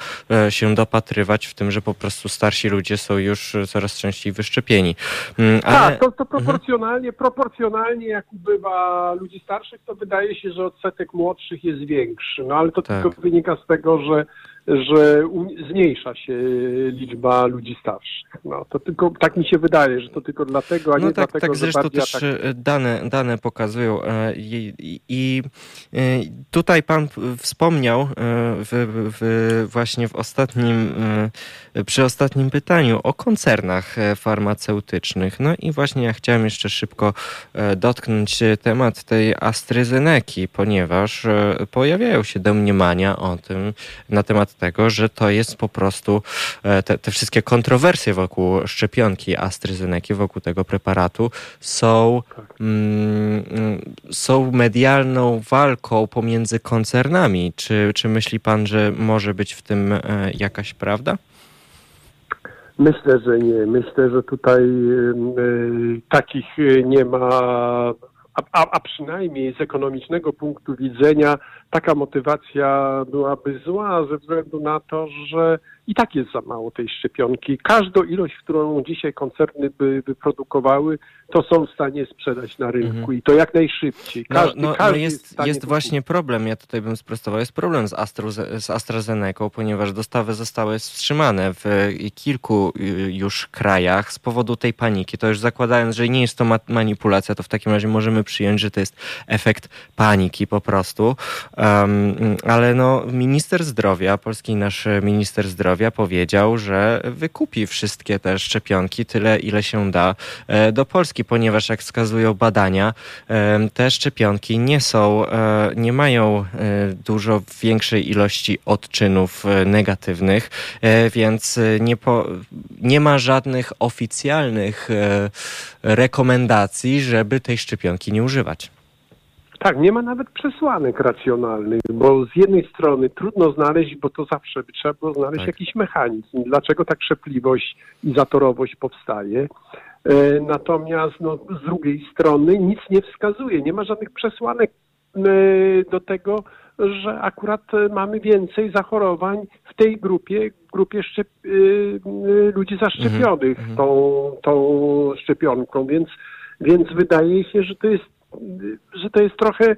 S2: się dopatrywać w tym, że po prostu starsi ludzie są już coraz częściej wyszczepieni. Mm, Ale,
S3: Tak, to, to proporcjonalnie, proporcjonalnie jak ubywa ludzi starszych, to wydaje się, że odsetek młodszych jest większy. No ale to
S2: Tak.
S3: tylko wynika z tego, że że zmniejsza się liczba ludzi starszych. No, to tylko tak mi się wydaje, że to tylko dlatego, a
S2: no
S3: nie
S2: tak,
S3: dlatego,
S2: tak, zresztą
S3: że
S2: też e, dane, dane pokazują i, i, i, tutaj pan wspomniał w, w, właśnie w ostatnim, przy ostatnim pytaniu o koncernach farmaceutycznych. No i właśnie ja chciałem jeszcze szybko dotknąć temat tej AstraZeneki, ponieważ pojawiają się domniemania o tym, na temat tego, że to jest po prostu e, te, te wszystkie kontrowersje wokół szczepionki AstraZeneca, wokół tego preparatu są, mm, są medialną walką pomiędzy koncernami. Czy, czy myśli pan, że może być w tym e, jakaś prawda?
S3: Myślę, że nie. Myślę, że tutaj y, takich nie ma a, a, przynajmniej z ekonomicznego punktu widzenia taka motywacja byłaby zła ze względu na to, że i tak jest za mało tej szczepionki. Każdą ilość, którą dzisiaj koncerny by wyprodukowały, to są w stanie sprzedać na rynku mhm. i to jak najszybciej.
S2: No, każdy, no, no, każdy no jest, jest, jest właśnie problem, ja tutaj bym sprostował, jest problem z, Astro, z AstraZeneką, ponieważ dostawy zostały wstrzymane w kilku y, już krajach z powodu tej paniki. To już zakładając, że nie jest to ma manipulacja, to w takim razie możemy przyjąć, że to jest efekt paniki po prostu. Um, ale no, minister zdrowia, polski nasz minister zdrowia powiedział, że wykupi wszystkie te szczepionki, tyle ile się da e, do Polski, ponieważ jak wskazują badania, e, te szczepionki nie są, e, nie mają dużo większej ilości odczynów negatywnych, więc nie, po, nie ma żadnych oficjalnych rekomendacji, żeby tej szczepionki nie używać.
S3: Tak, nie ma nawet przesłanek racjonalnych, bo z jednej strony trudno znaleźć, bo to zawsze by trzeba było znaleźć tak. jakiś mechanizm, dlaczego ta krzepliwość i zatorowość powstaje. E, natomiast no, z drugiej strony nic nie wskazuje, nie ma żadnych przesłanek e, do tego, że akurat mamy więcej zachorowań w tej grupie, grupie szczep, e, ludzi zaszczepionych mm -hmm. tą, tą szczepionką, więc, więc wydaje się, że to jest że to jest trochę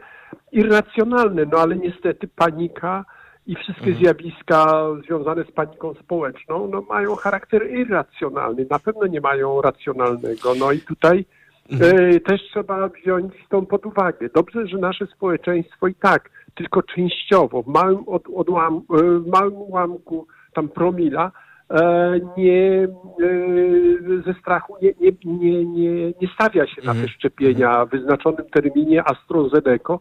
S3: irracjonalne, no ale niestety panika i wszystkie mhm. zjawiska związane z paniką społeczną no, mają charakter irracjonalny, na pewno nie mają racjonalnego. No i tutaj mhm. e, też trzeba wziąć to pod uwagę. Dobrze, że nasze społeczeństwo i tak tylko częściowo, w małym, od, odłam, e, w małym ułamku tam promila, nie, e, ze strachu nie, nie, nie, nie, stawia się na te mhm. szczepienia w wyznaczonym terminie AstraZeneca,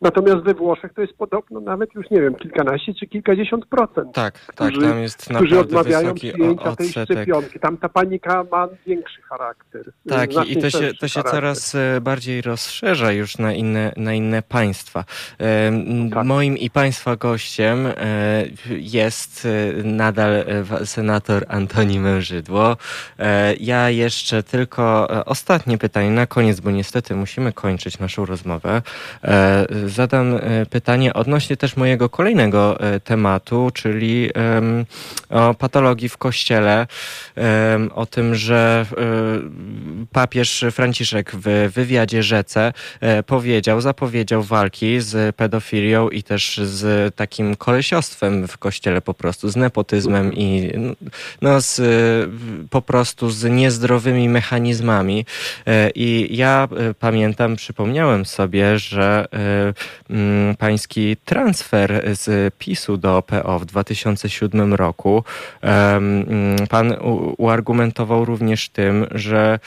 S3: Natomiast we Włoszech to jest podobno nawet już nie wiem, kilkanaście czy kilkadziesiąt procent.
S2: Tak, tak, którzy, tam jest
S3: Którzy odmawiają przyjęcia tej szczepionki. Tam ta panika ma większy charakter.
S2: Tak, i to się, to się coraz e, bardziej rozszerza już na inne, na inne państwa. Tak. Moim i państwa gościem e, jest e, nadal senator Antoni Mężydło. Ja jeszcze tylko ostatnie pytanie na koniec, bo niestety musimy kończyć naszą rozmowę zadam e, pytanie odnośnie też mojego kolejnego e, tematu, czyli o patologii w kościele, o tym, że e, papież Franciszek w wywiadzie Rzece powiedział, zapowiedział walki z pedofilią i też z takim kolesiostwem w kościele po prostu, z nepotyzmem i no, z, po prostu z niezdrowymi mechanizmami. I ja pamiętam, przypomniałem sobie, że pański transfer z PiSu do PO w 2007 roku. Mm, pan uargumentował również tym, że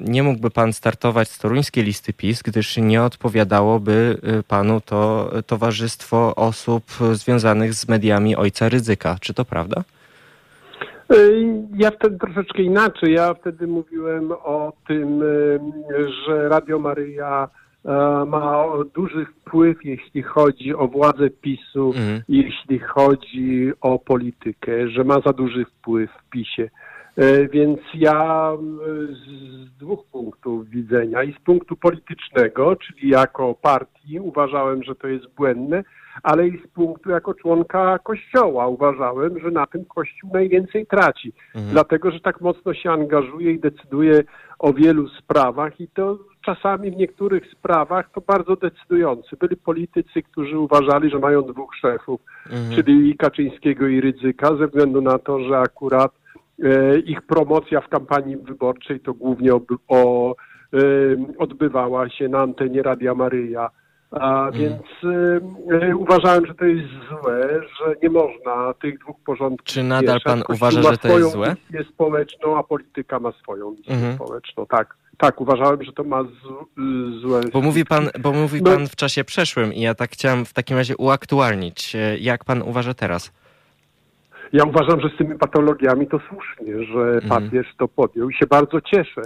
S2: nie mógłby pan startować z toruńskiej listy PiS, gdyż nie odpowiadałoby y, panu to towarzystwo osób związanych z mediami ojca Ryzyka. Czy to prawda?
S3: Y, ja wtedy troszeczkę inaczej. Ja wtedy mówiłem o tym, y, że Radio Maryja ma duży wpływ, jeśli chodzi o władzę PiSu, mhm. jeśli chodzi o politykę, że ma za duży wpływ w PiSie. E, więc ja z dwóch punktów widzenia i z punktu politycznego, czyli jako partii uważałem, że to jest błędne, ale i z punktu jako członka Kościoła uważałem, że na tym Kościół najwięcej traci, mhm. dlatego że tak mocno się angażuje i decyduje o wielu sprawach i to czasami w niektórych sprawach to bardzo decydujący. Byli politycy, którzy uważali, że mają dwóch szefów, mhm. czyli Kaczyńskiego i Rydzyka, ze względu na to, że akurat e, ich promocja w kampanii wyborczej to głównie o, o, e, odbywała się na antenie Radia Maryja. A więc y, uważałem, że to jest złe, że nie można tych dwóch porządków.
S2: Czy nadal pan uważa, że to jest złe?
S3: Misję społeczną, a polityka ma swoją misję mhm. społeczną. Tak, tak, uważałem, że to ma z, złe.
S2: Bo mówi pan, bo mówi no. pan w czasie przeszłym i ja tak chciałem w takim razie uaktualnić. Jak pan uważa teraz?
S3: Ja uważam, że z tymi patologiami to słusznie, że mhm. papież to podjął i się bardzo cieszę.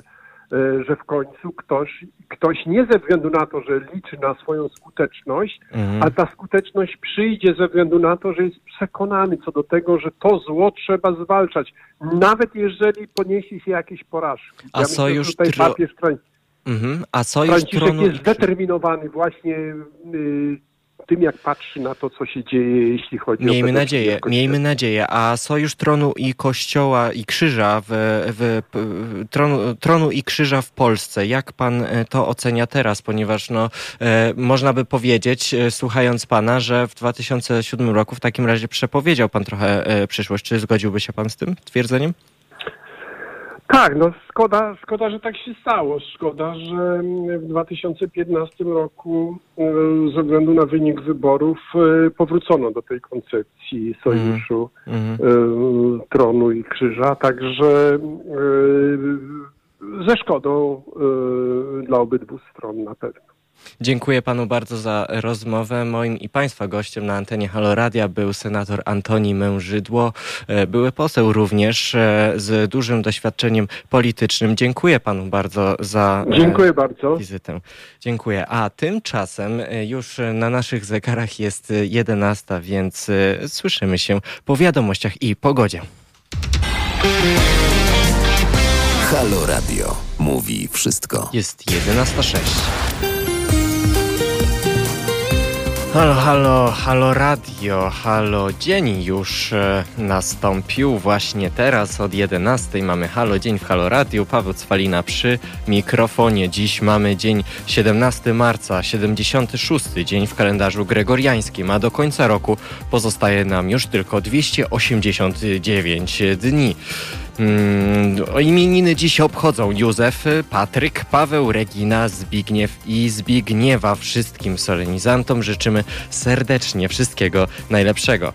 S3: E, że w końcu ktoś, ktoś nie ze względu na to, że liczy na swoją skuteczność, mhm. a ta skuteczność przyjdzie ze względu na to, że jest przekonany co do tego, że to zło trzeba zwalczać, nawet jeżeli poniesie się jakieś porażki.
S2: A ja sojusz myślę, tutaj papież mhm. A sojusz
S3: Franciszek tronu... jest zdeterminowany właśnie y, tym, jak patrzy na to, co się dzieje, jeśli chodzi
S2: miejmy o nadzieję, Miejmy nadzieję. A Sojusz Tronu i Kościoła i Krzyża w, w, tronu, tronu, i Krzyża w Polsce, jak pan e, to ocenia teraz? Ponieważ no, e, można by powiedzieć, e, słuchając pana, że w 2007 roku w takim razie przepowiedział pan trochę przyszłość. Czy zgodziłby się pan z tym twierdzeniem?
S3: Tak, no szkoda, szkoda, że tak się stało. Szkoda, że w 2015 roku e, ze względu na wynik wyborów e, powrócono do tej koncepcji sojuszu mm. tronu i krzyża, także ze szkodą dla obydwu stron na pewno.
S2: Dziękuję panu bardzo za rozmowę. Moim i państwa gościem na antenie Haloradia był senator Antoni Mężydło, e, były poseł również e, z dużym doświadczeniem politycznym. Dziękuję panu bardzo za
S3: e, Dziękuję bardzo.
S2: wizytę. Dziękuję. A tymczasem już na naszych zegarach jest 11, więc słyszymy się po wiadomościach i pogodzie.
S1: Halo Radio mówi wszystko.
S2: Jest 11.06. Halo, halo, halo radio, halo dzień już e, nastąpił właśnie teraz od 11 mamy halo dzień w halo radio, Paweł Cwalina przy mikrofonie. Dziś mamy dzień 17 marca, 76 dzień w kalendarzu gregoriańskim, a do końca roku pozostaje nam już tylko 289 dni. Mm, imieniny dziś obchodzą Józef, Patryk, Paweł, Regina, Zbigniew i Zbigniewa. Wszystkim solenizantom życzymy serdecznie wszystkiego najlepszego.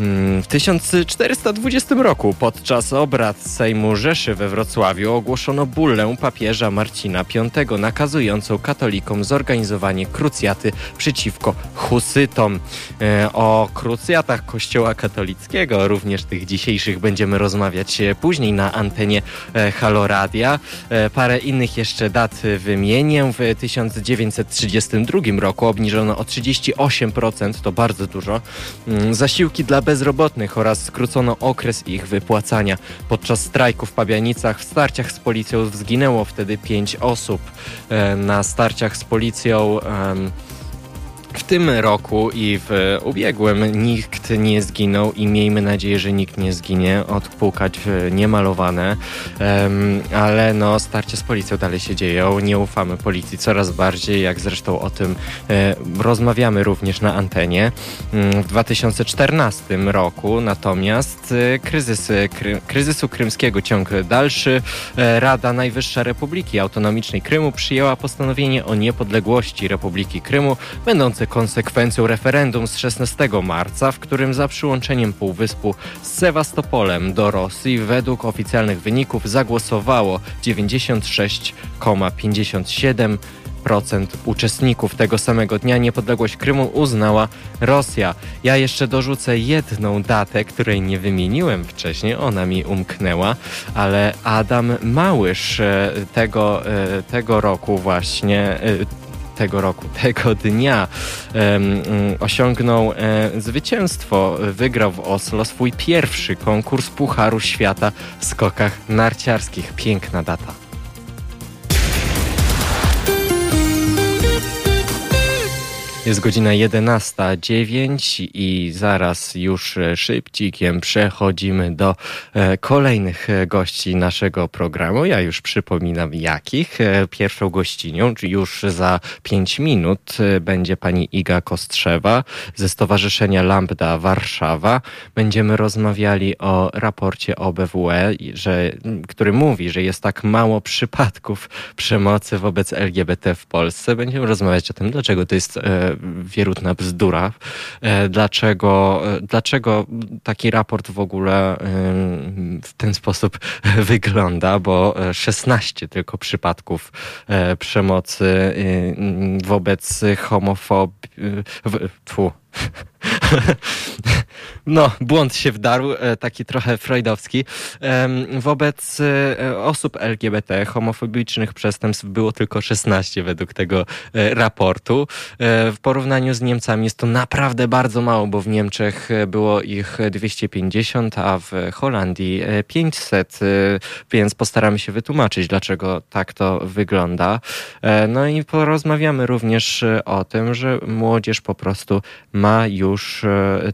S2: Mm, w 1420 roku podczas obrad Sejmu Rzeszy we Wrocławiu ogłoszono bullę papieża Marcina V nakazującą katolikom zorganizowanie krucjaty przeciwko husytom. E, o krucjatach Kościoła katolickiego, również tych dzisiejszych, będziemy rozmawiać później na antenie e, Haloradia. E, parę innych jeszcze dat wymienię. W 1932 roku obniżono o 38%, to bardzo dużo, mm, zasiłki dla bezrobotnych oraz skrócono okres ich wypłacania. Podczas strajku w Pabianicach w starciach z policją zginęło wtedy pięć osób. E, na starciach z policją w tym roku i w ubiegłym nikt nie zginął i miejmy nadzieję, że nikt nie zginie. Odpukać niemalowane, um, ale no starcie z policją dalej się dzieją. Nie ufamy policji coraz bardziej, jak zresztą o tym e, rozmawiamy również na antenie. Mm, w 2014 roku natomiast e, kryzys, kry, kryzysu krymskiego ciąg dalszy. E, Rada Najwyższa Republiki Autonomicznej Krymu przyjęła postanowienie o niepodległości Republiki Krymu, będące konsekwencją referendum z 16 marca, w którym za przyłączeniem Półwyspu z Sewastopolem do Rosji według oficjalnych wyników zagłosowało 96,57 procent uczestników tego samego dnia niepodległość Krymu uznała Rosja. Ja jeszcze dorzucę jedną datę, której nie wymieniłem wcześniej, ona mi umknęła, ale Adam Małysz e, tego, e, tego roku właśnie e, tego roku, *laughs* tego dnia um, osiągnął e, zwycięstwo. Wygrał w Oslo swój pierwszy konkurs Pucharu Świata w skokach narciarskich. Piękna data. Jest godzina 11.09 i zaraz już e, szybcikiem przechodzimy do e, kolejnych e, gości naszego programu. Ja już przypominam jakich. Pierwszą gościnią, już za 5 minut, będzie pani Iga Kostrzewa ze Stowarzyszenia Lambda Warszawa. Będziemy rozmawiali o raporcie OBWE, że, który mówi, że jest tak mało przypadków przemocy wobec LGBT w Polsce. Będziemy rozmawiać o tym, dlaczego to jest wierutna bzdura. E, dlaczego, e, dlaczego taki raport w ogóle e, w ten sposób *laughs* wygląda? Bo 16 tylko przypadków przemocy wobec homofobii. *laughs* *laughs* No, błąd się wdarł, e, taki trochę freudowski. Wobec e, osób LGBT homofobicznych przestępstw było tylko 16 według tego e, raportu. W porównaniu z Niemcami jest to naprawdę bardzo mało, bo w Niemczech było ich 250, a w Holandii 500, więc postaramy się wytłumaczyć, dlaczego tak to wygląda. No i porozmawiamy również o tym, że młodzież po prostu ma już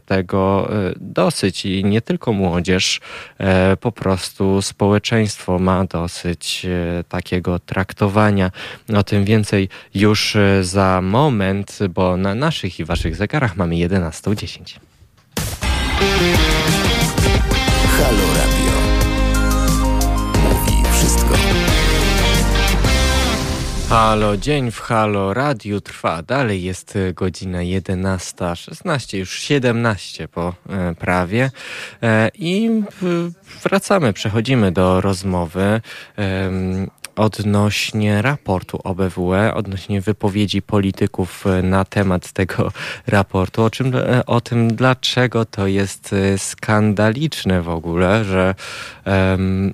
S2: tego dosyć i nie tylko młodzież, e, po prostu społeczeństwo ma dosyć e, takiego traktowania. O tym więcej już e, za moment, bo na naszych i waszych zegarach mamy 11.10.
S1: Halo Radio.
S2: Halo, dzień w Halo Radiu trwa. Dalej jest e, godzina 11.16, już 17 po e, prawie. E, I wracamy, przechodzimy do rozmowy odnośnie raportu OBWE, odnośnie wypowiedzi polityków e, na temat tego *laughs* raportu, o, czym, e, o tym, dlaczego to jest e, skandaliczne w ogóle, że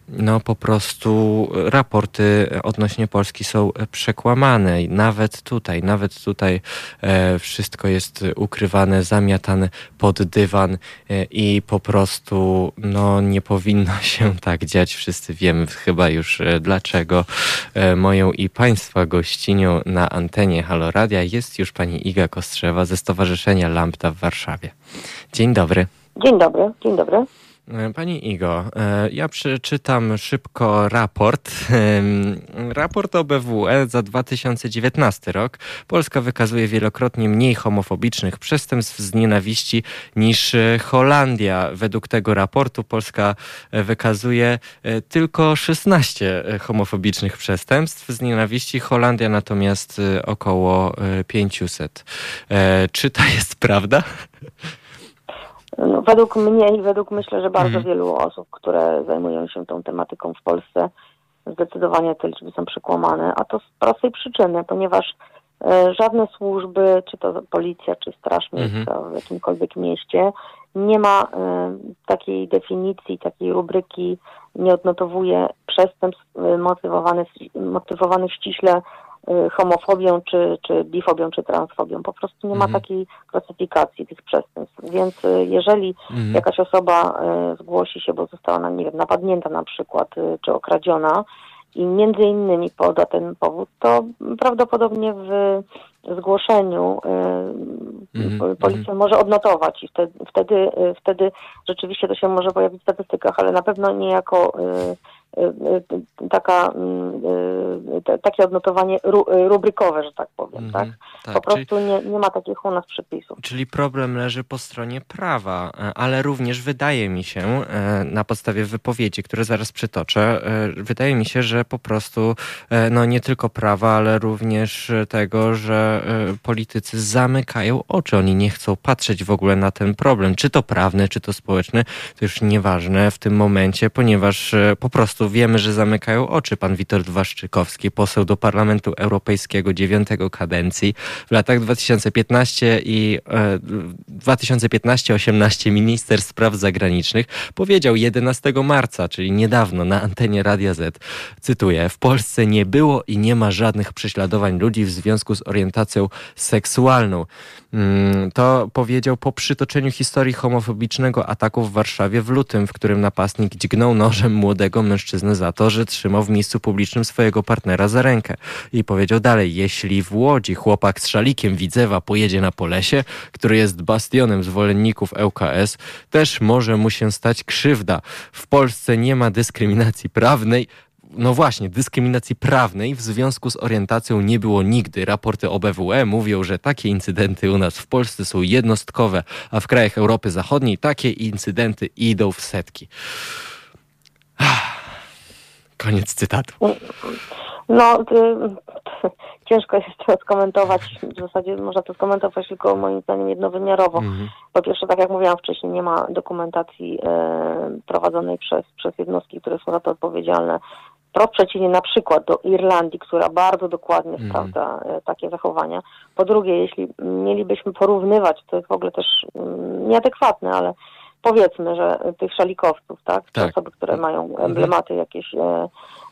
S2: no po prostu raporty odnośnie Polski są przekłamane. Nawet tutaj, nawet tutaj wszystko jest ukrywane, zamiatane pod dywan i po prostu no nie powinno *laughs* się tak dziać. Wszyscy wiemy chyba już dlaczego. E, moją i Państwa gościnią na antenie Haloradia jest już pani Iga Kostrzewa ze Stowarzyszenia Lambda w Warszawie. Dzień dobry.
S4: Dzień dobry, dzień dobry.
S2: E, pani Igo, e, ja przeczytam szybko raport. Raport OBWE za 2019 rok. Polska wykazuje wielokrotnie mniej homofobicznych przestępstw z nienawiści niż Holandia. Według tego raportu Polska wykazuje e, tylko 16 homofobicznych przestępstw z nienawiści, Holandia natomiast około 500. Czy to jest prawda?
S4: No, według mnie i według myślę, że bardzo mhm. wielu osób, które zajmują się tą tematyką w Polsce, zdecydowanie te liczby są przekłamane, a to z prostej przyczyny, ponieważ e, żadne służby, czy to policja, czy Straż Miejska mhm. w jakimkolwiek mieście, nie ma e, takiej definicji, takiej rubryki, nie odnotowuje przestępstw e, motywowanych, motywowanych ściśle homofobią, czy, czy bifobią, czy transfobią. Po prostu nie ma mhm. takiej klasyfikacji tych przestępstw. Więc y, jeżeli mhm. jakaś osoba y, zgłosi się, bo została na, nie wiem, napadnięta na przykład, czy okradziona, i między innymi poda ten powód, to prawdopodobnie w zgłoszeniu mm policja może odnotować i wtedy, wtedy, wtedy rzeczywiście to się może pojawić w statystykach, ale na pewno nie jako Y, y, taka, y, takie odnotowanie rubrykowe, że tak powiem. Mhm, tak? tak? Po prostu czyli, nie, nie ma takich u nas przepisów.
S2: Czyli problem leży po stronie prawa, e, ale również wydaje mi się, e, na podstawie wypowiedzi, które zaraz przytoczę, e, wydaje mi się, że po prostu no nie tylko prawa, ale również tego, że politycy zamykają oczy. Oni nie chcą patrzeć w ogóle na ten problem, czy to prawny, czy to społeczny, to już nieważne w tym momencie, ponieważ po prostu wiemy, że zamykają oczy. Pan Witold Waszczykowski, poseł do Parlamentu Europejskiego dziewiątego kadencji w latach 2015 i e, 2015-18 minister spraw zagranicznych powiedział 11 marca, czyli niedawno na antenie Radia Z, cytuję, w Polsce nie było i nie ma żadnych prześladowań ludzi w związku z orientacją seksualną. Mm, to powiedział po przytoczeniu historii homofobicznego ataku w Warszawie w lutym, w którym napastnik dźgnął nożem młodego mężczyznę za to, że trzymał w miejscu publicznym swojego partnera za rękę. I powiedział dalej, jeśli w Łodzi chłopak z szalikiem Widzewa pojedzie na Polesie, który jest bastionem zwolenników ŁKS, też może mu się stać krzywda. W Polsce nie ma dyskryminacji prawnej, no właśnie, dyskryminacji prawnej w związku z orientacją nie było nigdy. Raporty OBWE mówią, że takie incydenty u nas w Polsce są jednostkowe, a w krajach Europy Zachodniej takie incydenty idą w setki. *sighs* Koniec cytatu.
S4: No, y, *laughs* ciężko jest to skomentować. W zasadzie można to skomentować tylko moim zdaniem jednowymiarowo. Mhm. Po pierwsze, tak jak mówiłam wcześniej, nie ma dokumentacji e, prowadzonej przez, przez jednostki, które są za to odpowiedzialne. Wprost przeciwnie na przykład do Irlandii, która bardzo dokładnie mhm. sprawdza e, takie zachowania. Po drugie, jeśli mielibyśmy porównywać, to jest w ogóle też mm, nieadekwatne, ale powiedzmy, że tych szalikowców, tak? tak. osoby, które mhm. mają emblematy jakieś e,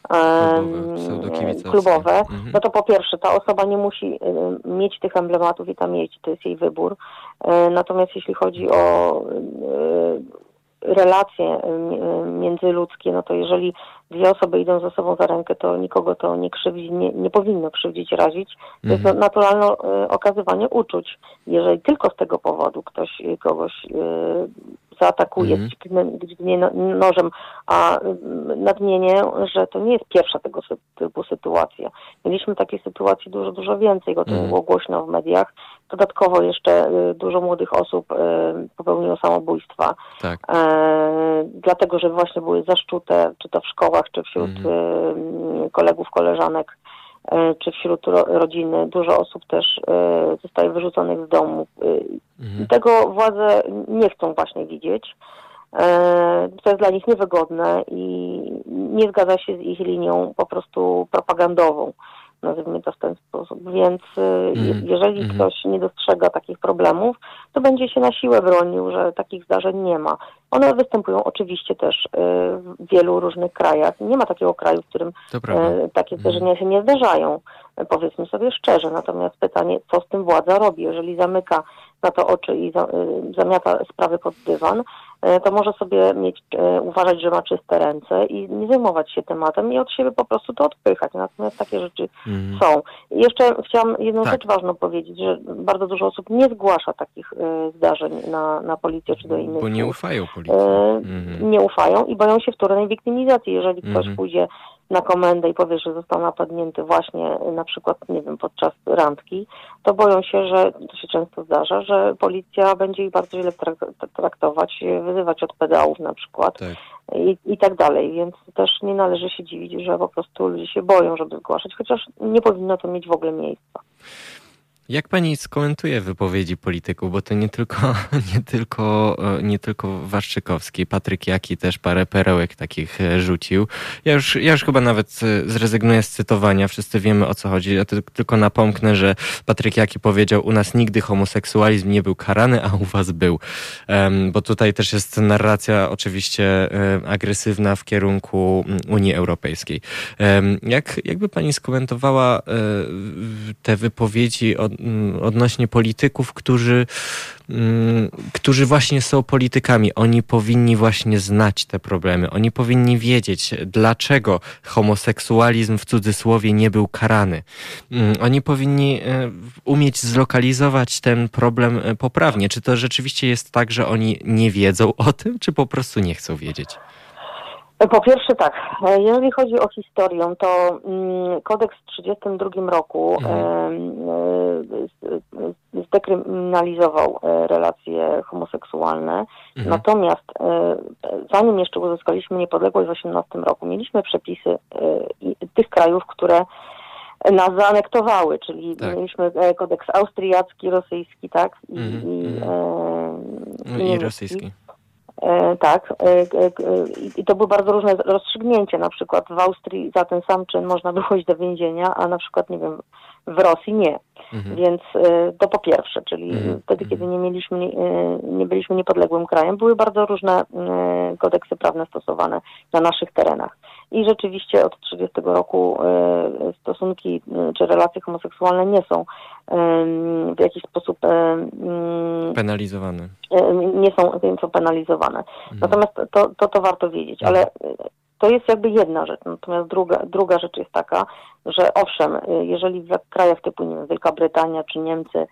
S4: klubowe, klubowe mhm. no to po pierwsze ta osoba nie musi e, mieć tych emblematów i tam jeździć, to jest jej wybór. E, natomiast jeśli chodzi o e, relacje międzyludzkie, no to jeżeli dwie osoby idą ze sobą za rękę, to nikogo to nie krzywdzi, nie, nie powinno krzywdzić, razić. To jest mhm. naturalne okazywanie uczuć. Jeżeli tylko z tego powodu ktoś kogoś zaatakuje mm. dźgnie no, nożem, a nadmienię, że to nie jest pierwsza tego typu sytuacja. Mieliśmy takiej sytuacji dużo, dużo więcej, bo to mm. było głośno w mediach. Dodatkowo jeszcze dużo młodych osób popełniło samobójstwa, tak. E, dlatego, że właśnie były zaszczute, czy to w szkołach, czy wśród mm. kolegów, koleżanek E, czy wśród rodziny. Dużo osób też e, zostaje wyrzuconych z domu. E, mhm. Tego władze nie chcą właśnie widzieć. To jest dla nich niewygodne i nie zgadza się z ich linią po prostu propagandową nazwijmy to w ten sposób. Więc mm. jeżeli mm. ktoś nie dostrzega takich problemów, to będzie się na siłę bronił, że takich zdarzeń nie ma. One występują oczywiście też y, w wielu różnych krajach. Nie ma takiego kraju, w którym y, takie zdarzenia mm. się nie zdarzają, powiedzmy sobie szczerze. Natomiast pytanie, co z tym władza robi, jeżeli zamyka na to oczy i zamiata sprawy pod dywan, to może sobie mieć, e, uważać, że ma czyste ręce i nie zajmować się tematem i od siebie po prostu to odpychać. Natomiast takie rzeczy mm. są. I jeszcze chciałam jedną tak. rzecz ważną powiedzieć, że bardzo dużo osób nie zgłasza takich e, zdarzeń na, na policję czy do innych.
S2: Bo nie ufają policji. Mm.
S4: Nie ufają i boją się wtórnej wiktymizacji. Jeżeli ktoś mm. pójdzie na komendę i powie, że został napadnięty właśnie na przykład, nie wiem, podczas randki, to boją się, że to się często zdarza, że policja będzie ich bardzo źle traktować, wyzywać od pedałów na przykład tak. I, i tak dalej, więc też nie należy się dziwić, że po prostu ludzie się boją, żeby zgłaszać, chociaż nie powinno to mieć w ogóle miejsca.
S2: Jak pani skomentuje wypowiedzi polityków, bo to nie tylko, *laughs* nie tylko, e, nie tylko Waszczykowski, Patryk Jaki też parę perełek takich e, rzucił. Ja już, ja już chyba nawet e, zrezygnuję z cytowania, wszyscy wiemy o co chodzi. Ja tylko napomknę, że Patryk Jaki powiedział, u nas nigdy homoseksualizm nie był karany, a u was był. Bo tutaj też jest narracja oczywiście agresywna w kierunku mm, Unii Europejskiej. Jak, jakby pani skomentowała te wypowiedzi od odnośnie polityków, którzy, mm, którzy właśnie są politykami. Oni powinni właśnie znać te problemy. Oni powinni wiedzieć, dlaczego homoseksualizm w cudzysłowie nie był karany. Mm, oni powinni e, umieć zlokalizować ten problem e, poprawnie. Czy to rzeczywiście jest tak, że oni nie wiedzą o tym, czy po prostu nie chcą wiedzieć?
S4: Po pierwsze tak, e, jeżeli chodzi o historię, to mm, kodeks w 1932 roku mhm. zdekryminalizował e, relacje homoseksualne, mhm. natomiast e, zanim jeszcze uzyskaliśmy niepodległość w 18 roku, mieliśmy przepisy tych krajów, które nas zaanektowały, czyli tak. mieliśmy kodeks austriacki, rosyjski, tak?
S2: I, mhm. i, no i rosyjski.
S4: E, tak. E, e, I to były bardzo różne rozstrzygnięcia. Na przykład w Austrii za ten sam czyn można było iść do więzienia, a na przykład, nie wiem, w Rosji nie. Mhm. Więc to po pierwsze, czyli mhm. wtedy, kiedy nie mieliśmy, nie byliśmy niepodległym krajem, były bardzo różne kodeksy prawne stosowane na naszych terenach. I rzeczywiście od 30 roku stosunki czy relacje homoseksualne nie są w jakiś sposób
S2: mm, penalizowane.
S4: Nie są, nie są penalizowane. Mhm. Natomiast to, to, to warto wiedzieć, ale to jest jakby jedna rzecz. Natomiast druga, druga rzecz jest taka, że owszem, jeżeli w krajach typu nie wiem, Wielka Brytania czy Niemcy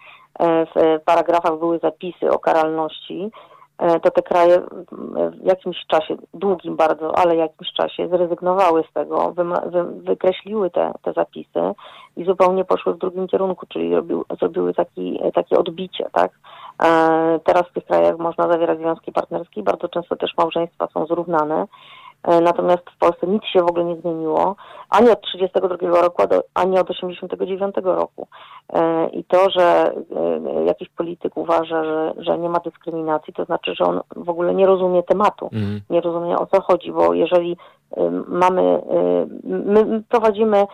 S4: w paragrafach były zapisy o karalności, E, to te kraje w jakimś czasie, długim bardzo, ale jakimś czasie zrezygnowały z tego, wy, wy, wykreśliły te, te zapisy i zupełnie poszły w drugim kierunku, czyli robił, zrobiły taki, takie odbicie, tak? E, teraz w tych krajach można zawierać związki partnerskie, bardzo często też małżeństwa są zrównane. E, natomiast w Polsce nic się w ogóle nie zmieniło, ani od 1932 roku, ani od 1989 roku. E, I to, że e, jakiś polityk uważa, że, że nie ma dyskryminacji, to znaczy, że on w ogóle nie rozumie tematu, mm. nie rozumie o co chodzi, bo jeżeli mamy, my prowadzimy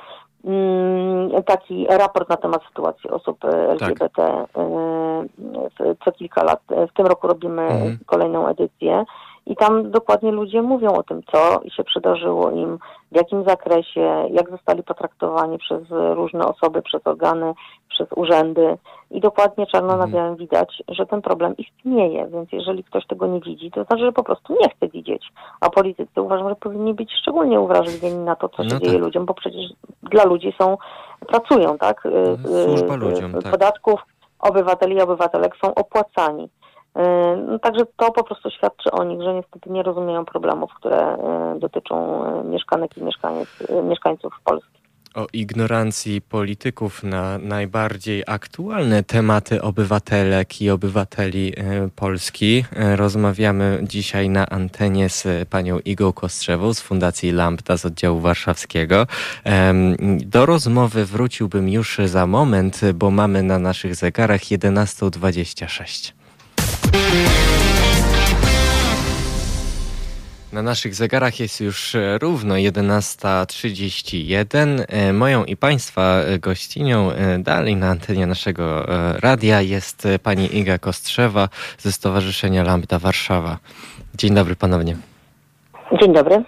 S4: mm, taki raport na temat sytuacji osób LGBT tak. co kilka lat. W tym roku robimy mm. kolejną edycję i tam dokładnie ludzie mówią o tym, co się przydarzyło im, w jakim zakresie, jak zostali potraktowani przez różne osoby, przez organy, przez urzędy. I dokładnie czarno na mhm. białym widać, że ten problem istnieje. Więc jeżeli ktoś tego nie widzi, to znaczy, że po prostu nie chce widzieć. A politycy uważam, że powinni być szczególnie uwrażliwieni na to, co no się tak. dzieje ludziom, bo przecież dla ludzi są, pracują, tak?
S2: Służba ludziom, tak.
S4: Podatków obywateli i obywatelek są opłacani. E, no, także to po prostu świadczy o nich, że niestety nie rozumieją problemów, które e, dotyczą e, mieszkanek i mieszkańców Polski.
S2: O ignorancji polityków na najbardziej aktualne tematy obywatelek i obywateli Polski rozmawiamy dzisiaj na antenie z panią Igą Kostrzewą z Fundacji Lambda z oddziału warszawskiego. Do rozmowy wróciłbym już za moment, bo mamy na naszych zegarach 11.26. Na naszych zegarach jest już e, równo 11.31. E, moją i Państwa e, gościnią dalej na antenie naszego radia jest pani Iga Kostrzewa ze Stowarzyszenia Lambda Warszawa. Dzień dobry ponownie.
S4: Dzień dobry.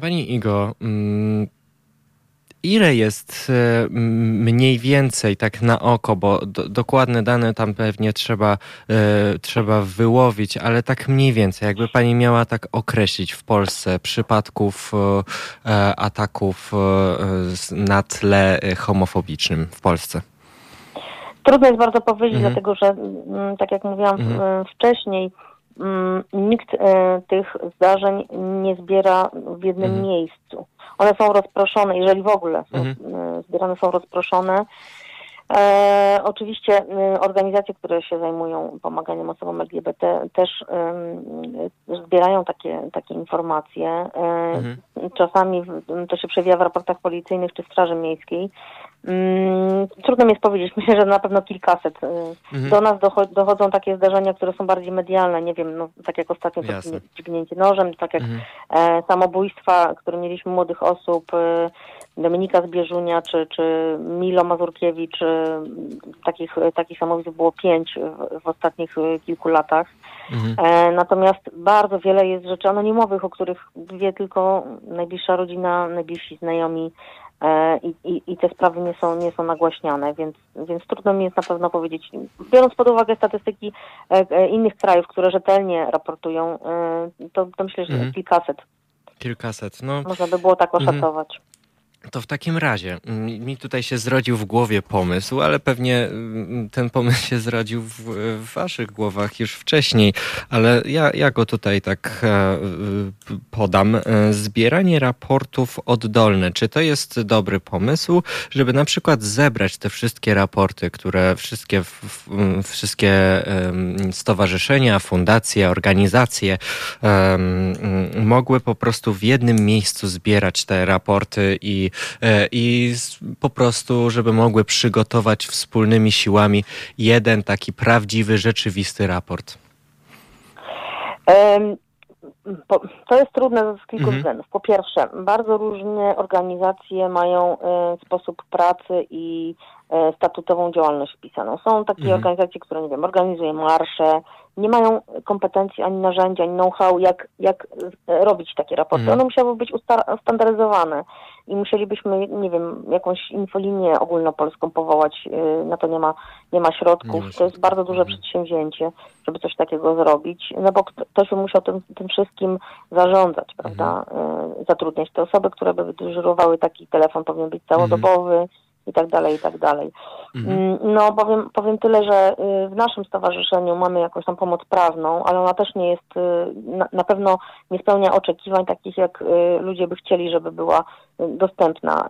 S2: Pani Igo, mm, ile jest e, mniej więcej tak na oko, bo do, dokładne dane tam pewnie trzeba, e, trzeba wyłowić, ale tak mniej więcej, jakby pani miała tak określić w Polsce przypadków e, ataków na tle homofobicznym w Polsce?
S4: Trudno jest bardzo powiedzieć, mhm. dlatego że mm, tak jak mówiłam mhm. wcześniej, mm, nikt tych zdarzeń nie zbiera w jednym mhm. miejscu. One są rozproszone, jeżeli w ogóle są, mhm. E, zbierane są rozproszone. E, oczywiście e, organizacje, które się zajmują pomaganiem osobom LGBT też e, zbierają takie, takie informacje. Mhm. Czasami to się przewija w raportach policyjnych czy Straży Miejskiej. Mm, trudno mi jest powiedzieć, myślę, że na pewno kilkaset. E, mhm. Do nas dochodzą takie zdarzenia, które są bardziej medialne, nie wiem, no, tak jak ostatnio to dźgnięcie nożem, tak jak mhm. e, samobójstwa, które mieliśmy młodych osób, e, Dominika Zbierzunia czy, czy Milo Mazurkiewicz, e, takich, takich samobójstw było pięć w, w ostatnich kilku latach. Mhm. E, natomiast bardzo wiele jest rzeczy anonimowych, o których wie tylko najbliższa rodzina, najbliżsi znajomi, i, i, i te sprawy nie są, nie są nagłaśniane, więc, więc trudno mi jest na pewno powiedzieć. Biorąc pod uwagę statystyki e, e, innych krajów, które rzetelnie raportują, to, to myślę, że mhm. kilkaset.
S2: Kilkaset, no.
S4: Można by było tak mhm.
S2: To w takim razie, mm, mi tutaj się zrodził w głowie pomysł, ale pewnie mm, ten pomysł się zrodził w, w waszych głowach już wcześniej, ale ja, ja go tutaj tak e, podam. E, zbieranie raportów oddolne. Czy to jest dobry pomysł, żeby na przykład zebrać te wszystkie raporty, które wszystkie, wszystkie stowarzyszenia, fundacje, organizacje mogły po prostu w jednym miejscu zbierać te raporty i E, i po prostu, żeby mogły przygotować wspólnymi siłami jeden taki prawdziwy, rzeczywisty raport?
S4: To jest trudne z kilku mhm. względów. Po pierwsze, bardzo różne organizacje mają e, sposób pracy i e, statutową działalność wpisaną. Są takie mhm. organizacje, które, nie wiem, organizują marsze, nie mają kompetencji ani narzędzi, ani know-how, jak, jak e, robić takie raporty.
S2: Mhm.
S4: One musiały być usta- ustandaryzowane i musielibyśmy, nie wiem, jakąś infolinię ogólnopolską powołać. y, Na to nie ma, nie ma środków.
S2: Nie
S4: to jest bardzo duże
S2: Mhm.
S4: przedsięwzięcie, żeby coś takiego zrobić, no bo kto- ktoś by musiał tym, tym wszystkim zarządzać, prawda? Y, Zatrudniać te osoby, które by dyżurowały. Taki telefon powinien być całodobowy i tak dalej, i tak dalej.
S2: Mhm.
S4: Mm, No powiem, powiem tyle, że y, w naszym stowarzyszeniu mamy jakąś tam pomoc prawną, ale ona też nie jest, y, na, na pewno nie spełnia oczekiwań takich, jak y, ludzie by chcieli, żeby była dostępna.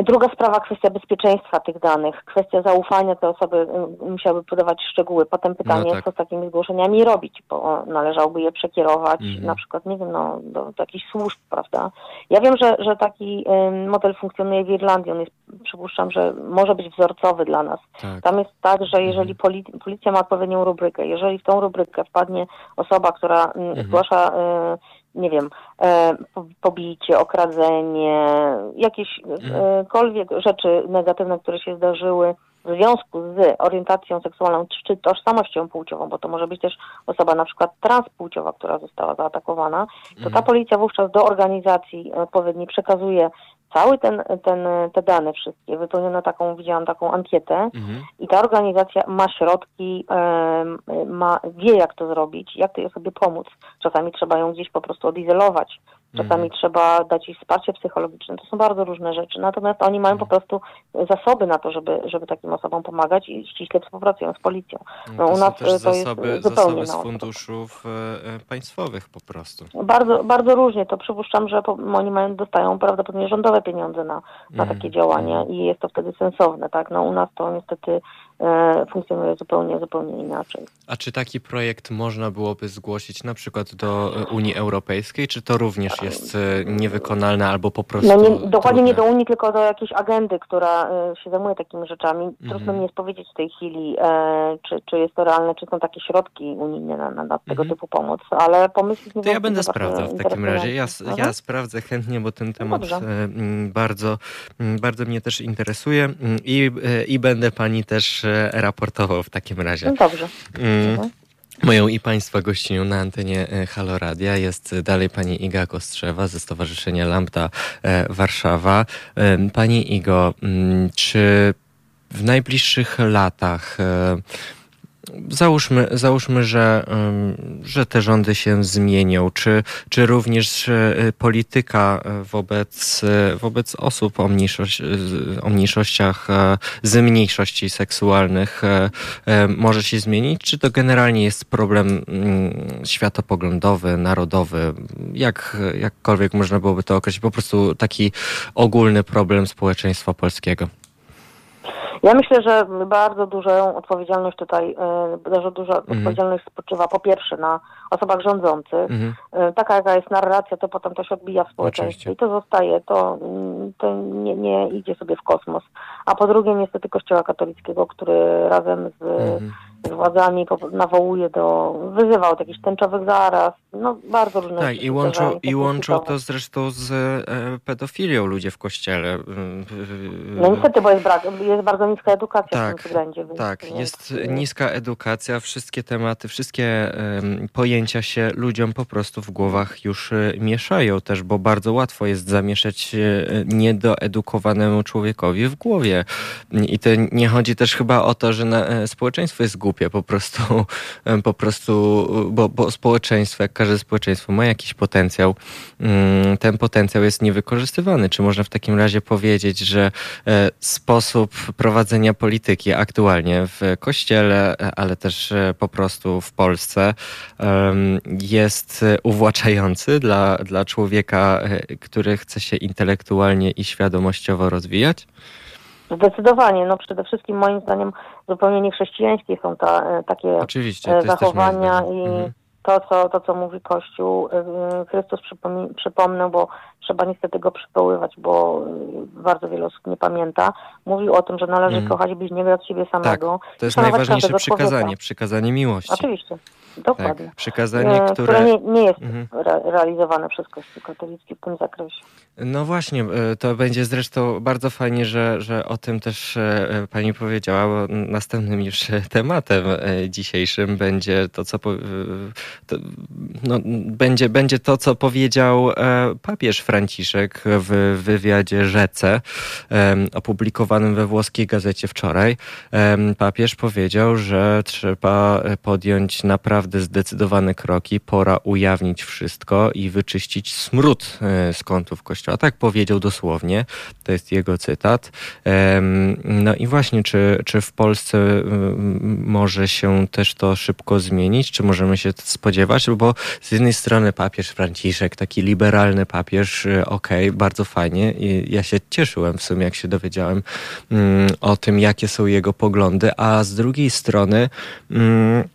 S4: Y, Druga sprawa, kwestia bezpieczeństwa tych danych, kwestia zaufania, te osoby y, musiały podawać szczegóły. Potem pytanie,
S2: tak.
S4: co z takimi zgłoszeniami robić, bo należałoby je przekierować
S2: Mhm.
S4: na przykład, nie wiem, no, do, do jakichś służb, prawda? Ja wiem, że, że taki y, model funkcjonuje w Irlandii, on jest, przypuszczam, że może być wzorcowy dla nas.
S2: Tak.
S4: Tam jest tak, że jeżeli poli policja ma odpowiednią rubrykę, jeżeli w tą rubrykę wpadnie osoba, która mm, zgłasza, e, nie wiem, e, po- pobicie, okradzenie, jakiekolwiek rzeczy negatywne, które się zdarzyły w związku z orientacją seksualną czy tożsamością płciową, bo to może być też osoba na przykład transpłciowa, która została zaatakowana, to ta policja wówczas do organizacji odpowiedniej przekazuje cały ten, ten, te dane wszystkie, wypełniono taką, widziałam taką ankietę
S2: Mhm.
S4: i ta organizacja ma środki, ma, wie jak to zrobić, jak tej osobie pomóc. Czasami trzeba ją gdzieś po prostu odizolować, czasami
S2: Mhm.
S4: trzeba dać jej wsparcie psychologiczne. To są bardzo różne rzeczy. Natomiast oni mają po
S2: Mhm.
S4: prostu zasoby na to, żeby, żeby takim osobom pomagać i ściśle współpracują z policją. No,
S2: to
S4: u nas to jest
S2: zasoby,
S4: zupełnie
S2: zasoby z funduszów e, e, państwowych po prostu.
S4: Bardzo, bardzo różnie. To przypuszczam, że oni mają, dostają prawdopodobnie rządowe pieniądze na, na
S2: Mhm.
S4: takie działania i jest to wtedy sensowne, tak? No u nas to niestety funkcjonuje zupełnie, zupełnie inaczej.
S2: A czy taki projekt można byłoby zgłosić na przykład do e, Unii Europejskiej, czy to również jest e, niewykonalne albo po prostu
S4: No nie, dokładnie nie do
S2: trudne?
S4: Unii, tylko do jakiejś agendy, która e, się zajmuje takimi rzeczami. Trudno
S2: Mhm.
S4: mi jest powiedzieć w tej chwili, e, czy, czy jest to realne, czy są takie środki unijne na, na, na tego
S2: Mhm.
S4: typu pomoc, ale pomysł jest
S2: To ja będę sprawdzał w takim razie. Ja, ja sprawdzę chętnie, bo ten temat
S4: dobrze.
S2: e, mm, bardzo, bardzo mnie też interesuje i, e, i będę pani też e, raportował w takim razie.
S4: No dobrze.
S2: Mm. Moją i Państwa gościnią na antenie e, Halo Radia jest e, dalej pani Iga Kostrzewa ze Stowarzyszenia Lambda e, Warszawa. Pani Igo, mm, czy w najbliższych latach Załóżmy, załóżmy że, że te rządy się zmienią. Czy, czy również e, polityka e, wobec, e, wobec osób o, o mniejszościach, z mniejszości seksualnych może się zmienić? Czy to generalnie jest problem mm, światopoglądowy, narodowy? Jak, jakkolwiek można byłoby to określić? Po prostu taki ogólny problem społeczeństwa polskiego.
S4: Ja myślę, że bardzo dużą odpowiedzialność tutaj, bardzo duża
S2: Mhm.
S4: odpowiedzialność spoczywa po pierwsze na osobach rządzących.
S2: Mhm.
S4: E, Taka jaka jest narracja, to potem to się odbija w społeczeństwie
S2: Oczywiście.
S4: i to zostaje, to, mm, to nie, nie idzie sobie w kosmos. A po drugie niestety Kościoła katolickiego, który razem z,
S2: Mhm.
S4: z władzami nawołuje do, wyzywał do jakichś tęczowych zaraz, no bardzo różne
S2: Tak, i łączą, i łączą to zresztą z e, pedofilią ludzie w kościele. Mm,
S4: No niestety, bo jest brak, jest bardzo niska edukacja w
S2: Tak,
S4: tym względzie. Więc,
S2: Tak, jest niska edukacja, wszystkie tematy, wszystkie em, pojęcia się ludziom po prostu w głowach już e, mieszają też, bo bardzo łatwo jest zamieszać e, niedoedukowanemu człowiekowi w głowie. I to nie chodzi też chyba o to, że na, e, społeczeństwo jest głupie, po prostu, po prostu bo, bo społeczeństwo, jak każde społeczeństwo ma jakiś potencjał, mm, ten potencjał jest niewykorzystywany. Czy można w takim razie powiedzieć, że e, sposób prowadzenia polityki aktualnie w kościele, e, ale też e, po prostu w Polsce jest uwłaczający dla, dla człowieka, który chce się intelektualnie i świadomościowo rozwijać?
S4: Zdecydowanie, no przede wszystkim moim zdaniem zupełnie niechrześcijańskie są ta, takie
S2: Oczywiście,
S4: zachowania i
S2: Mhm.
S4: To co, to, co mówi Kościół. e, Chrystus, przypomi- przypomnę, bo trzeba niestety go przywoływać, bo y, bardzo wiele osób nie pamięta, mówił o tym, że należy mm. kochać bliźniego od siebie samego.
S2: Tak, to jest najważniejsze przykazanie, człowieka. przykazanie miłości.
S4: Oczywiście. Dokładnie. Tak,
S2: przykazanie, które...
S4: które nie, nie jest mhm. re realizowane przez Kościół katolicki w tym zakresie.
S2: No właśnie, e, to będzie zresztą bardzo fajnie, że, że o tym też e, pani powiedziała, bo następnym już tematem e, dzisiejszym będzie to, co to, no, będzie, będzie to, co powiedział papież Franciszek w wywiadzie Rzece, opublikowanym we włoskiej gazecie wczoraj. Papież powiedział, że trzeba podjąć naprawdę zdecydowane kroki, pora ujawnić wszystko i wyczyścić smród z kątów kościoła tak powiedział dosłownie, to jest jego cytat. No i właśnie, czy, czy w Polsce może się też to szybko zmienić? Czy możemy się spodziewać? Bo z jednej strony papież Franciszek, taki liberalny papież, y, okej, okay, bardzo fajnie. I ja się cieszyłem w sumie, jak się dowiedziałem mm, o tym, jakie są jego poglądy, a z drugiej strony mm,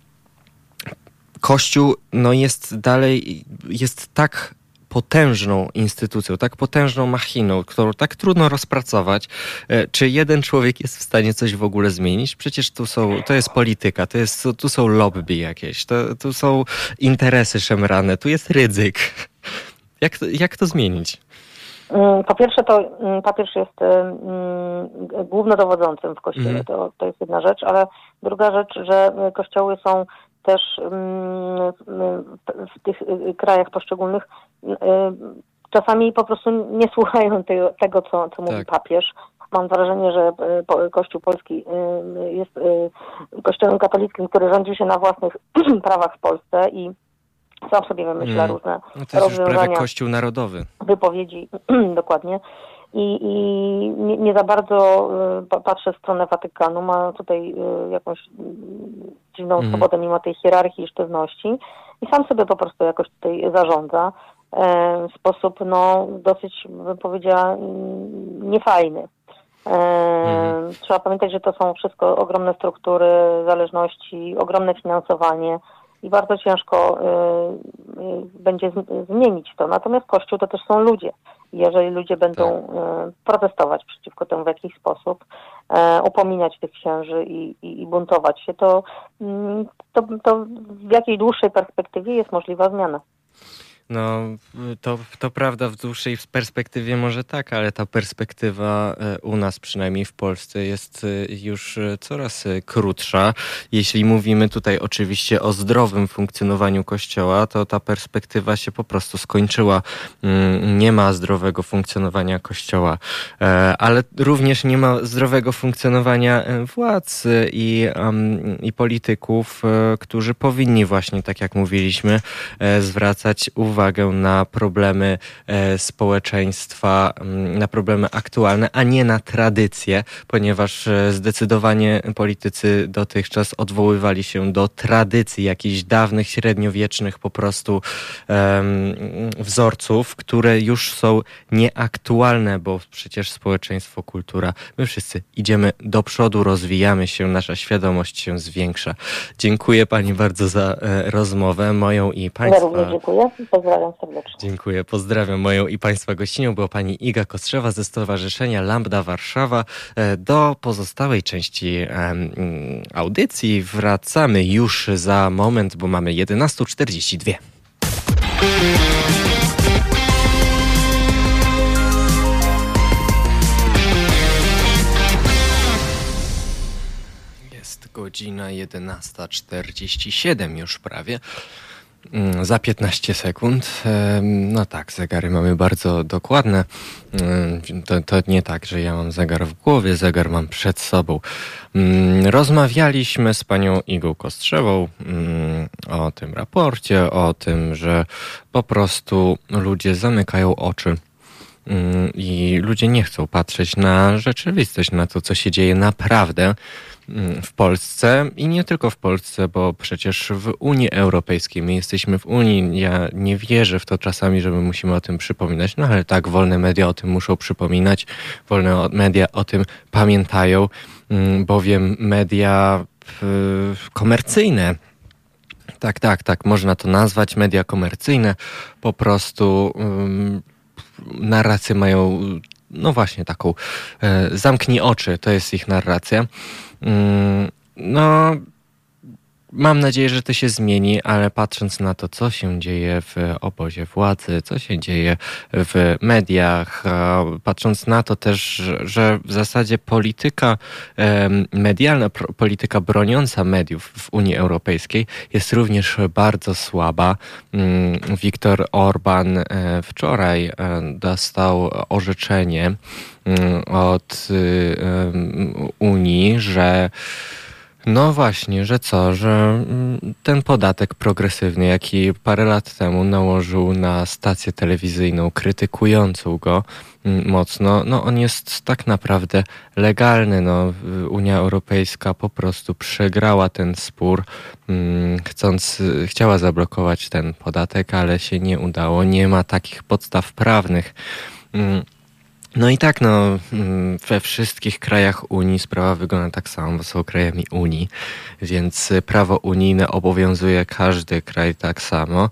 S2: Kościół no jest dalej, jest tak potężną instytucją, tak potężną machiną, którą tak trudno rozpracować, e, czy jeden człowiek jest w stanie coś w ogóle zmienić? Przecież tu są, to jest polityka, to jest, tu są lobby jakieś, to, tu są interesy szemrane, tu jest ryzyk. Jak to, jak to zmienić?
S4: Mm, po pierwsze, to mm, papież jest mm, głównodowodzącym w kościele, mm. to, to jest jedna rzecz, ale druga rzecz, że kościoły są też w tych y, krajach poszczególnych y, czasami po prostu nie słuchają tego, co, co mówi tak. papież. Mam wrażenie, że y, Kościół Polski jest kościołem katolickim, który rządzi się na własnych *clears throat* prawach w Polsce i sam sobie wymyśla mm. różne
S2: no to jest rozwiązania. Już prawie Kościół Narodowy.
S4: Wypowiedzi, *clears throat* dokładnie i, i nie, nie, za bardzo y, patrzę w stronę Watykanu. Ma tutaj y, jakąś dziwną mhm. swobodę mimo tej hierarchii i sztywności i sam sobie po prostu jakoś tutaj zarządza w sposób no, dosyć, bym powiedziała, mm, niefajny. Mhm. Trzeba pamiętać, że to są wszystko ogromne struktury zależności, ogromne finansowanie i bardzo ciężko y, będzie zmienić to. Natomiast Kościół to też są ludzie jeżeli ludzie będą tak. E, protestować przeciwko temu w jakiś sposób, e, upominać tych księży i, i, i buntować się, to, mm, to, to w jakiejś dłuższej perspektywie jest możliwa zmiana.
S2: No, to, to prawda, w dłuższej perspektywie może tak, ale ta perspektywa e, u nas, przynajmniej w Polsce, jest e, już e, coraz krótsza. Jeśli mówimy tutaj oczywiście o zdrowym funkcjonowaniu Kościoła, to ta perspektywa się po prostu skończyła. Mm, nie ma zdrowego funkcjonowania Kościoła, ale również nie ma zdrowego funkcjonowania władz i, i polityków, którzy powinni właśnie, tak jak mówiliśmy, zwracać uwagę uwagę na problemy e, społeczeństwa, mm, na problemy aktualne, a nie na tradycje, ponieważ e, zdecydowanie politycy dotychczas odwoływali się do tradycji jakichś dawnych, średniowiecznych po prostu um, wzorców, które już są nieaktualne, bo przecież społeczeństwo, kultura, my wszyscy idziemy do przodu, rozwijamy się, nasza świadomość się zwiększa. Dziękuję Pani bardzo za e, rozmowę, moją i Państwa. Ja
S4: również dziękuję. Pozdrawiam serdecznie.
S2: Dziękuję, pozdrawiam moją i Państwa gościnią. Była Pani Iga Kostrzewa ze Stowarzyszenia Lambda Warszawa. E, do pozostałej części audycji wracamy już za moment, bo mamy 11.42. Jest godzina 11.47 już prawie. Mm, za 15 sekund. No tak, zegary mamy bardzo dokładne. Mm, to, to, nie tak, że ja mam zegar w głowie, zegar mam przed sobą. Mm, rozmawialiśmy z panią Igą Kostrzewą o tym raporcie, o tym, że po prostu ludzie zamykają oczy i ludzie nie chcą patrzeć na rzeczywistość, na to, co się dzieje naprawdę Mm, w Polsce i nie tylko w Polsce, bo przecież w Unii Europejskiej, my jesteśmy w Unii, ja nie wierzę w to czasami, że my musimy o tym przypominać, no ale tak, wolne media o tym muszą przypominać, wolne media o tym pamiętają, mm, bowiem media komercyjne, tak, tak, tak, można to nazwać, media komercyjne po prostu narrację mają, no właśnie taką, e, zamknij oczy, to jest ich narracja. Mm, no, Mam nadzieję, że to się zmieni, ale patrząc na to, co się dzieje w obozie władzy, co się dzieje w mediach, patrząc na to też, że w zasadzie polityka medialna, polityka broniąca mediów w Unii Europejskiej jest również bardzo słaba. Mm, Viktor Orban e, wczoraj e, dostał orzeczenie mm, od Unii, że no właśnie, że co, że mm, ten podatek progresywny, jaki parę lat temu nałożył na stację telewizyjną krytykującą go mm, mocno, no on jest tak naprawdę legalny. No, Unia Europejska po prostu przegrała ten spór, mm, chcąc, chciała zablokować ten podatek, ale się nie udało. Nie ma takich podstaw prawnych. No i tak, no, mm, we wszystkich krajach Unii sprawa wygląda tak samo, bo są krajami Unii, więc prawo unijne obowiązuje każdy kraj tak samo.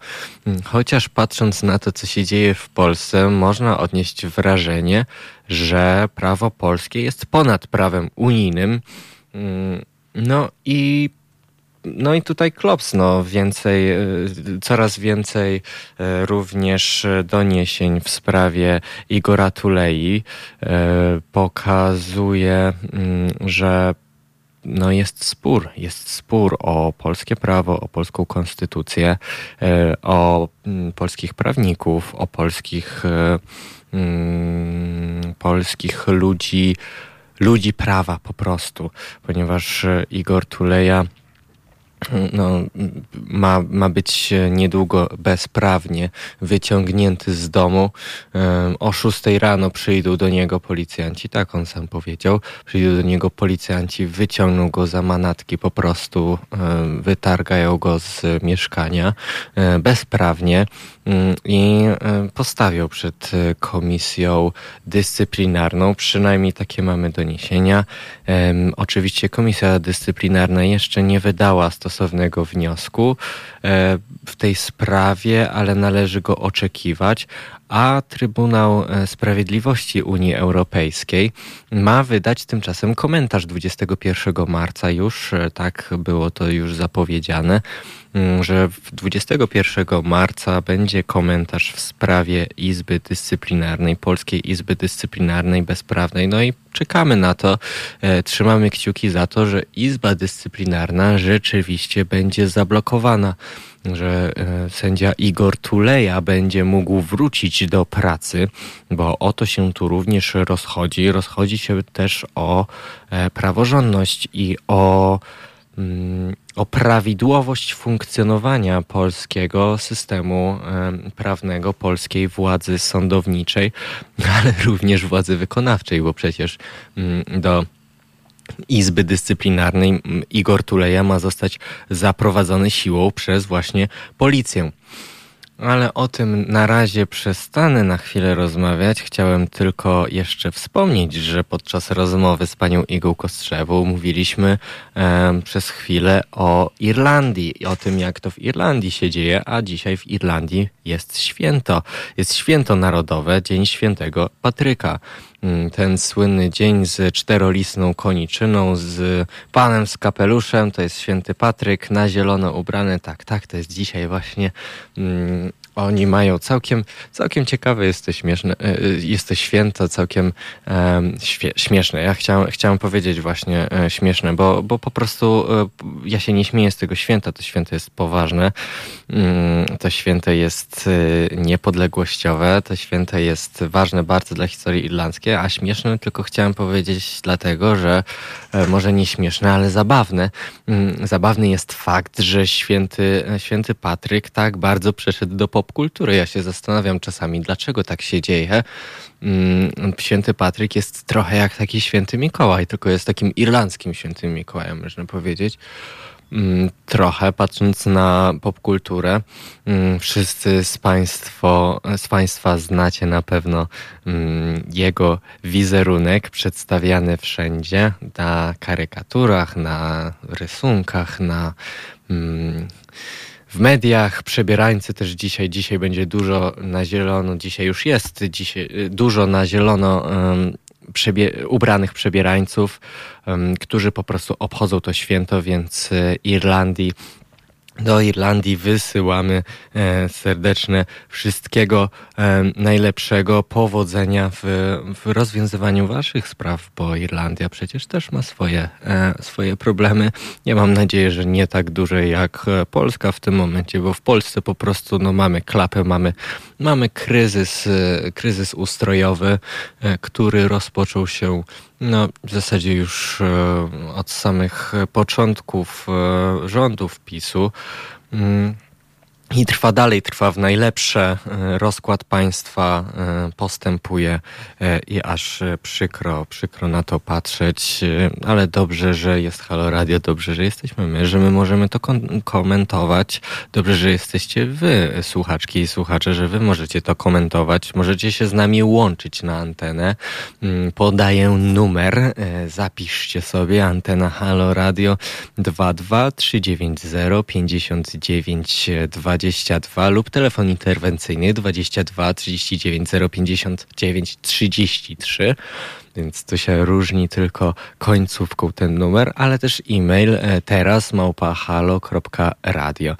S2: Mm, chociaż patrząc na to, co się dzieje w Polsce, można odnieść wrażenie, że prawo polskie jest ponad prawem unijnym. Mm, no i no i tutaj Klops, no więcej, e, coraz więcej e, również doniesień w sprawie Igora Tulei. E, pokazuje, mm, że no jest spór, jest spór o polskie prawo, o polską konstytucję, o mm, polskich prawników, o polskich, mm, polskich ludzi, ludzi prawa po prostu, ponieważ Igor Tuleja no, ma, ma być niedługo bezprawnie wyciągnięty z domu. O 6 rano przyjdą do niego policjanci, tak on sam powiedział. Przyjdą do niego policjanci, wyciągną go za manatki, po prostu wytargają go z mieszkania bezprawnie i postawią przed komisją dyscyplinarną. Przynajmniej takie mamy doniesienia. Oczywiście komisja dyscyplinarna jeszcze nie wydała stosownego stosownego wniosku e, w tej sprawie, ale należy go oczekiwać, a Trybunał e, Sprawiedliwości Unii Europejskiej ma wydać tymczasem komentarz 21 marca. Już, e, tak było to już zapowiedziane, mm, że 21 marca będzie komentarz w sprawie Izby Dyscyplinarnej, Polskiej Izby Dyscyplinarnej Bezprawnej. No i czekamy na to, e, trzymamy kciuki za to, że Izba Dyscyplinarna rzeczywiście będzie zablokowana że e, sędzia Igor Tuleja będzie mógł wrócić do pracy, bo o to się tu również rozchodzi. Rozchodzi się też o e, praworządność i o, mm, o prawidłowość funkcjonowania polskiego systemu e, prawnego, polskiej władzy sądowniczej, *laughs* ale również władzy wykonawczej, bo przecież mm, do Izby Dyscyplinarnej Igor Tuleja ma zostać zaprowadzony siłą przez właśnie policję. Ale o tym na razie przestanę na chwilę rozmawiać. Chciałem tylko jeszcze wspomnieć, że podczas rozmowy z panią Igą Kostrzewą mówiliśmy e, przez chwilę o Irlandii i o tym, jak to w Irlandii się dzieje, a dzisiaj w Irlandii jest święto. Jest święto narodowe, Dzień Świętego Patryka. Mm, ten słynny dzień z czterolistną koniczyną, z panem z kapeluszem, to jest święty Patryk, na zielono ubrany, tak, tak, to jest dzisiaj właśnie. Oni mają całkiem, całkiem ciekawe jest to śmieszne, e, e, jest to święto całkiem um, śmieszne. Ja chciałem, chciałem powiedzieć właśnie e, śmieszne, bo, bo po prostu ja się nie śmieję z tego święta, to święto jest poważne, mm, to święto jest niepodległościowe, to święto jest ważne bardzo dla historii irlandzkiej, a śmieszne tylko chciałem powiedzieć dlatego, że może nie śmieszne, ale zabawne. Mm, zabawny jest fakt, że święty, święty Patryk tak bardzo przeszedł do popkultury. Ja się zastanawiam czasami, dlaczego tak się dzieje. Mm, święty Patryk jest trochę jak taki święty Mikołaj, tylko jest takim irlandzkim świętym Mikołajem, można powiedzieć. Mm, trochę patrząc na popkulturę, mm, wszyscy z, państwo, z Państwa znacie na pewno jego wizerunek przedstawiany wszędzie na karykaturach, na rysunkach, na w mediach. Przebierańcy też dzisiaj, dzisiaj będzie dużo na zielono, dzisiaj już jest dzisiaj dużo na zielono przebie ubranych przebierańców, którzy po prostu obchodzą to święto, więc Irlandii do Irlandii wysyłamy e, serdeczne wszystkiego e, najlepszego, powodzenia w, w rozwiązywaniu waszych spraw, bo Irlandia przecież też ma swoje, e, swoje problemy. Ja mam nadzieję, że nie tak duże jak Polska w tym momencie, bo w Polsce po prostu no, mamy klapę, mamy, mamy kryzys, kryzys ustrojowy, który rozpoczął się no, w zasadzie już e, od samych początków e, rządów PiSu. I trwa dalej, trwa w najlepsze. E, rozkład państwa e, postępuje e, i aż przykro, przykro na to patrzeć, ale dobrze, że jest Halo Radio, dobrze, że jesteśmy my, że my możemy to komentować. Dobrze, że jesteście wy, słuchaczki i słuchacze, że wy możecie to komentować. Możecie się z nami łączyć na antenę. Mm, podaję numer, zapiszcie sobie antena Halo Radio 22390 59 20 22 lub telefon interwencyjny 22 39 059 33 więc to się różni tylko końcówką ten numer, ale też e-mail e, teraz małpahalo.radio.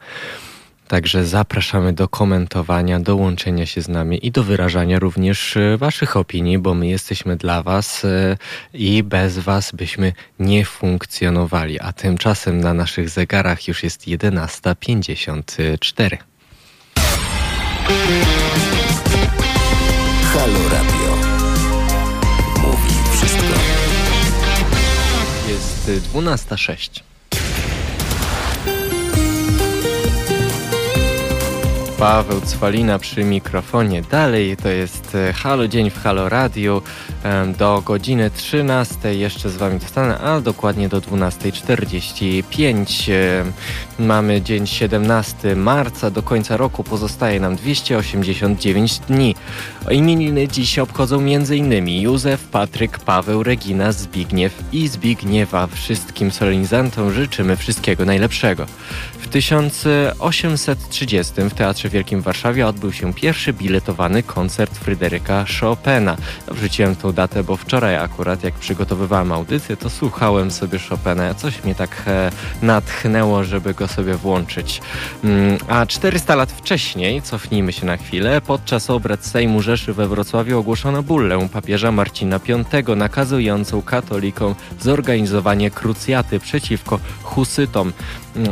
S2: Także zapraszamy do komentowania, do łączenia się z nami i do wyrażania również e, Waszych opinii, bo my jesteśmy dla Was e, i bez Was byśmy nie funkcjonowali. A tymczasem na naszych zegarach już jest 11.54.
S1: Halo Radio. Mówi wszystko.
S2: Jest 12.06. Paweł Cwalina przy mikrofonie. Dalej to jest e, Halo Dzień w Halo Radio do godziny 13 jeszcze z Wami dostanę, a dokładnie do 12.45. Mamy dzień 17 marca, do końca roku pozostaje nam 289 dni. Imieniny dziś obchodzą m.in. Józef, Patryk, Paweł, Regina, Zbigniew i Zbigniewa. Wszystkim solenizantom życzymy wszystkiego najlepszego. W 1830 w Teatrze Wielkim w Warszawie odbył się pierwszy biletowany koncert Fryderyka Chopina. Wrzuciłem tą datę, bo wczoraj akurat jak przygotowywałem audycję, to słuchałem sobie Chopina. Coś mnie tak e, natchnęło, żeby go sobie włączyć. Mm, a 400 lat wcześniej, cofnijmy się na chwilę, podczas obrad Sejmu Rzeszy we Wrocławiu ogłoszono bullę papieża Marcina V nakazującą katolikom zorganizowanie krucjaty przeciwko husytom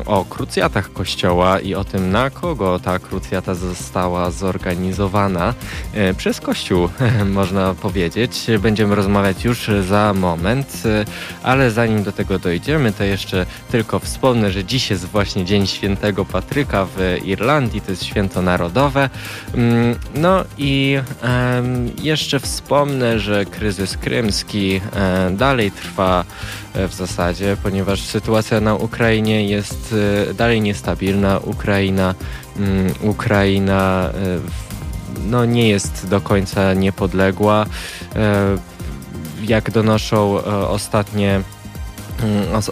S2: o krucjatach kościoła i o tym, na kogo ta krucjata została zorganizowana e, przez kościół, *laughs* można powiedzieć. Będziemy rozmawiać już za moment, e, ale zanim do tego dojdziemy, to jeszcze tylko wspomnę, że dziś jest właśnie Dzień Świętego Patryka w Irlandii, to jest święto narodowe. Mm, no i jeszcze wspomnę, że kryzys krymski e, dalej trwa w zasadzie, ponieważ sytuacja na Ukrainie jest e, dalej niestabilna. Ukraina, mm, Ukraina e, no, nie jest do końca niepodległa. E, jak donoszą ostatnie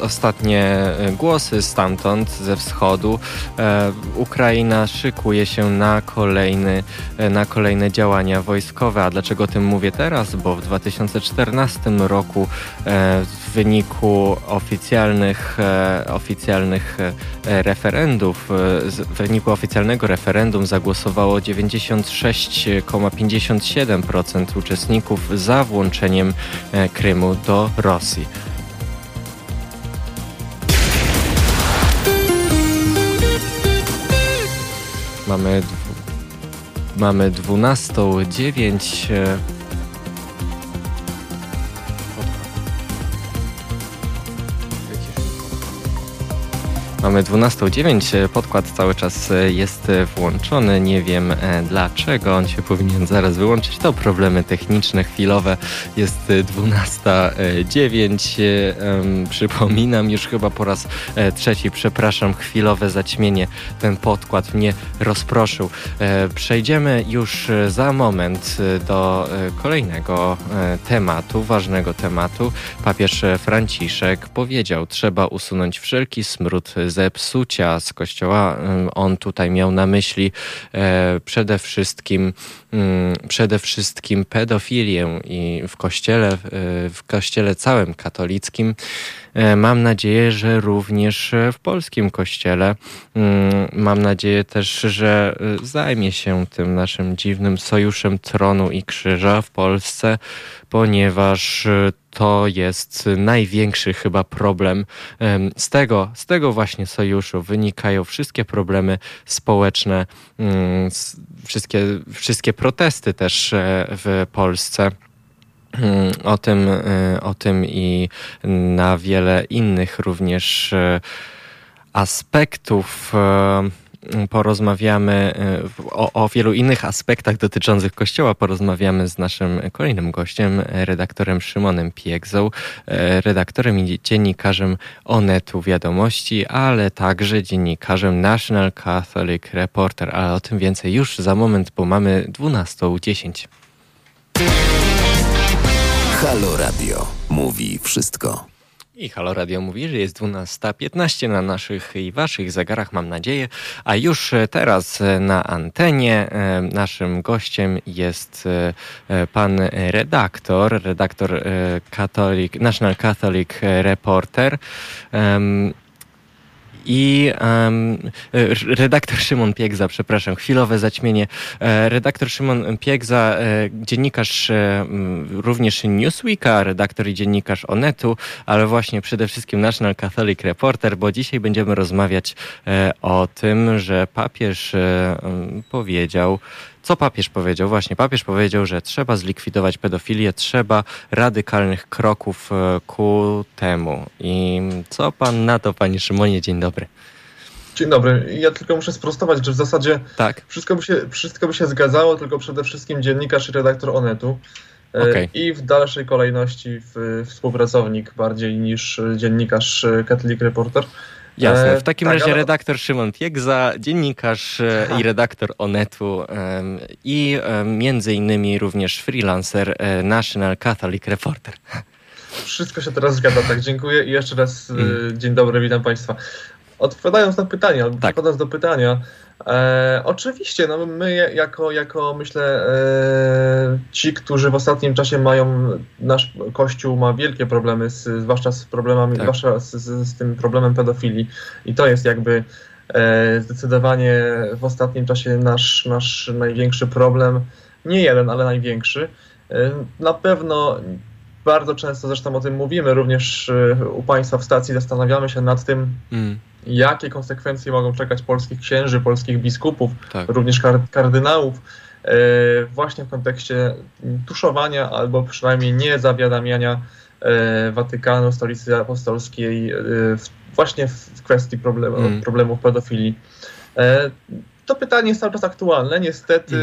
S2: ostatnie e, głosy stamtąd, ze wschodu. E, Ukraina szykuje się na, kolejny, e, na kolejne działania wojskowe. A dlaczego o tym mówię teraz? Bo w 2014 roku w wyniku oficjalnych, oficjalnych referendów, w wyniku oficjalnego referendum zagłosowało 96,57% uczestników za włączeniem Krymu do Rosji. Mamy, mamy 12.09. Mamy 12.09, podkład cały czas e, jest e, włączony, nie wiem e, dlaczego, on się powinien zaraz wyłączyć, to problemy techniczne chwilowe, jest 12.09, przypominam już chyba po raz trzeci, przepraszam, chwilowe zaćmienie, ten podkład mnie rozproszył. Przejdziemy już za moment do kolejnego tematu, ważnego tematu. Papież Franciszek powiedział, trzeba usunąć wszelki smród zepsucia z kościoła. On tutaj miał na myśli przede wszystkim mm, przede wszystkim pedofilię i w kościele, w kościele całym katolickim E, mam nadzieję, że również w polskim kościele. Mm, mam nadzieję też, że e, zajmie się tym naszym dziwnym sojuszem tronu i krzyża w Polsce, ponieważ e, to jest największy chyba problem. Z tego, z tego właśnie sojuszu wynikają wszystkie problemy społeczne, mm, wszystkie, wszystkie protesty też w Polsce. O tym, y, o tym i na wiele innych również y, aspektów y, porozmawiamy o, o, wielu innych aspektach dotyczących Kościoła. Porozmawiamy z naszym kolejnym gościem, redaktorem Szymonem Piegzą, redaktorem i dziennikarzem Onetu Wiadomości, ale także dziennikarzem National Catholic Reporter. Ale o tym więcej już za moment, bo mamy 12.10.
S1: Halo Radio mówi wszystko.
S2: I Halo Radio mówi, że jest 12.15 na naszych i waszych zegarach, mam nadzieję. A już teraz na antenie e, naszym gościem jest e, pan redaktor, redaktor Catholic, National Catholic Reporter i um, redaktor Szymon Piegza, przepraszam, chwilowe zaćmienie. E, redaktor Szymon Piegza, e, dziennikarz również Newsweeka, redaktor i dziennikarz Onetu, ale właśnie przede wszystkim National Catholic Reporter, bo dzisiaj będziemy rozmawiać o tym, że papież powiedział, co papież powiedział? Właśnie papież powiedział, że trzeba zlikwidować pedofilię, trzeba radykalnych kroków e, ku temu. I co pan na to, panie Szymonie? Dzień dobry.
S5: Dzień dobry. Ja tylko muszę sprostować, że w zasadzie tak. wszystko, by się, wszystko by się zgadzało, tylko przede wszystkim dziennikarz i redaktor Onetu. E, okay. I w dalszej kolejności współpracownik bardziej niż dziennikarz Catholic Reporter.
S2: Jasne. W takim tak, razie redaktor Szymon Piegza, dziennikarz e, i redaktor Onetu i między innymi również freelancer e, National Catholic Reporter.
S5: Wszystko się teraz zgadza, tak. Dziękuję i jeszcze raz e, mm. dzień dobry, witam Państwa. Odpowiadając na pytanie, albo tak. do pytania, E, oczywiście, no my jako, jako myślę e, ci, którzy w ostatnim czasie mają, nasz Kościół ma wielkie problemy, z, zwłaszcza z problemami, tak. zwłaszcza z, z, z, tym problemem pedofilii i to jest jakby e, zdecydowanie w ostatnim czasie nasz, nasz największy problem, nie jeden, ale największy. E, na pewno bardzo często zresztą o tym mówimy, również e, u Państwa w stacji zastanawiamy się nad tym, mm jakie konsekwencje mogą czekać polskich księży, polskich biskupów, tak. również kardynałów, e, właśnie w kontekście tuszowania albo przynajmniej nie zawiadamiania e, Watykanu, stolicy apostolskiej, właśnie w kwestii problemu, mm. problemów pedofilii to pytanie jest cały czas aktualne. Niestety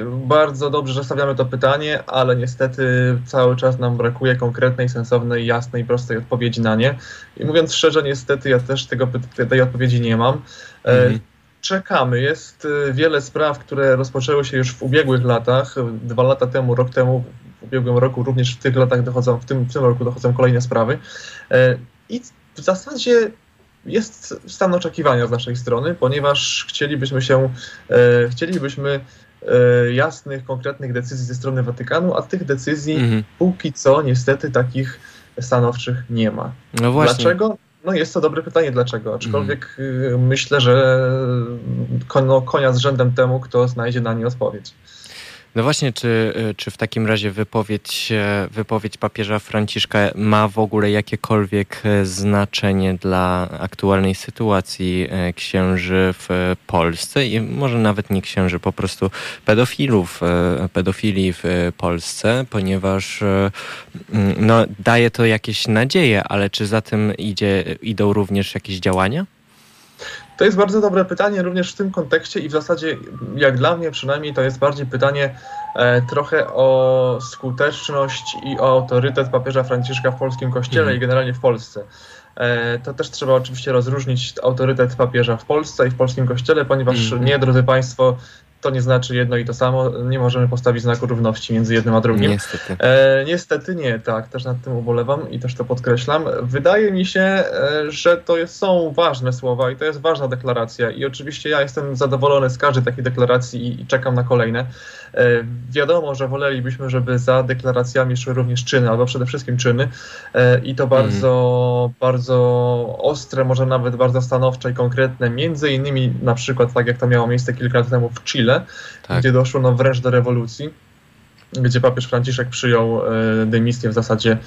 S5: mhm. bardzo dobrze, że stawiamy to pytanie, ale niestety cały czas nam brakuje konkretnej, sensownej, jasnej, prostej odpowiedzi na nie. I mówiąc szczerze, niestety ja też tego, tej odpowiedzi nie mam. E, mhm. Czekamy. Jest e, wiele spraw, które rozpoczęły się już w ubiegłych latach. Dwa lata temu, rok temu, w ubiegłym roku, również w tych latach dochodzą, w tym, w tym roku dochodzą kolejne sprawy. E, I w zasadzie jest stan oczekiwania z naszej strony, ponieważ chcielibyśmy się, e, chcielibyśmy e, jasnych, konkretnych decyzji ze strony Watykanu, a tych decyzji mhm. póki co niestety takich stanowczych nie ma. No właśnie. Dlaczego? No jest to dobre pytanie, dlaczego, aczkolwiek mhm. myślę, że no, konia z rzędem temu, kto znajdzie na nie odpowiedź.
S2: No właśnie, czy, czy w takim razie wypowiedź, e, wypowiedź papieża Franciszka ma w ogóle jakiekolwiek e, znaczenie dla aktualnej sytuacji e, księży w Polsce i może nawet nie księży, po prostu pedofilów, pedofilii w Polsce, ponieważ no, daje to jakieś nadzieje, ale czy za tym idzie, idą również jakieś działania?
S5: To jest bardzo dobre pytanie również w tym kontekście i w zasadzie, jak dla mnie przynajmniej, to jest bardziej pytanie e, trochę o skuteczność i o autorytet papieża Franciszka w polskim kościele mhm. i generalnie w Polsce. E, to też trzeba oczywiście rozróżnić autorytet papieża w Polsce i w polskim kościele, ponieważ mhm. nie, drodzy Państwo, to nie znaczy jedno i to samo. Nie możemy postawić znaku równości między jednym a drugim.
S2: Niestety.
S5: E, niestety nie, tak, też nad tym ubolewam i też to podkreślam. Wydaje mi się, e, że to jest, są ważne słowa i to jest ważna deklaracja i oczywiście ja jestem zadowolony z każdej takiej deklaracji i, i czekam na kolejne. E, wiadomo, że wolelibyśmy, żeby za deklaracjami szły również czyny, albo przede wszystkim czyny e, i to bardzo, mm. bardzo ostre, może nawet bardzo stanowcze i konkretne, między innymi na przykład tak jak to miało miejsce kilka lat temu w Chile, tak. gdzie doszło no wręcz do rewolucji gdzie papież Franciszek przyjął e, dymisję w zasadzie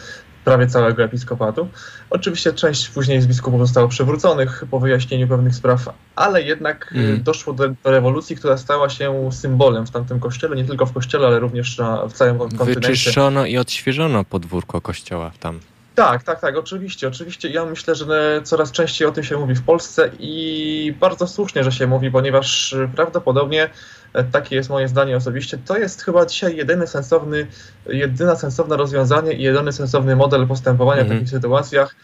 S5: prawie całego episkopatu. Oczywiście część później z biskupów zostało przywróconych po wyjaśnieniu pewnych spraw, ale jednak mm. doszło do, do, rewolucji, która stała się symbolem w tamtym kościele, nie tylko w kościele, ale również na, w całym kontynencie.
S2: Wyczyszczono i odświeżono podwórko kościoła tam.
S5: Tak, tak, tak, oczywiście, oczywiście. Ja myślę, że coraz częściej o tym się mówi w Polsce i bardzo słusznie, że się mówi, ponieważ prawdopodobnie takie jest moje zdanie osobiście. To jest chyba dzisiaj jedyny sensowny, jedyna sensowne rozwiązanie i jedyny sensowny model postępowania w mhm. takich sytuacjach,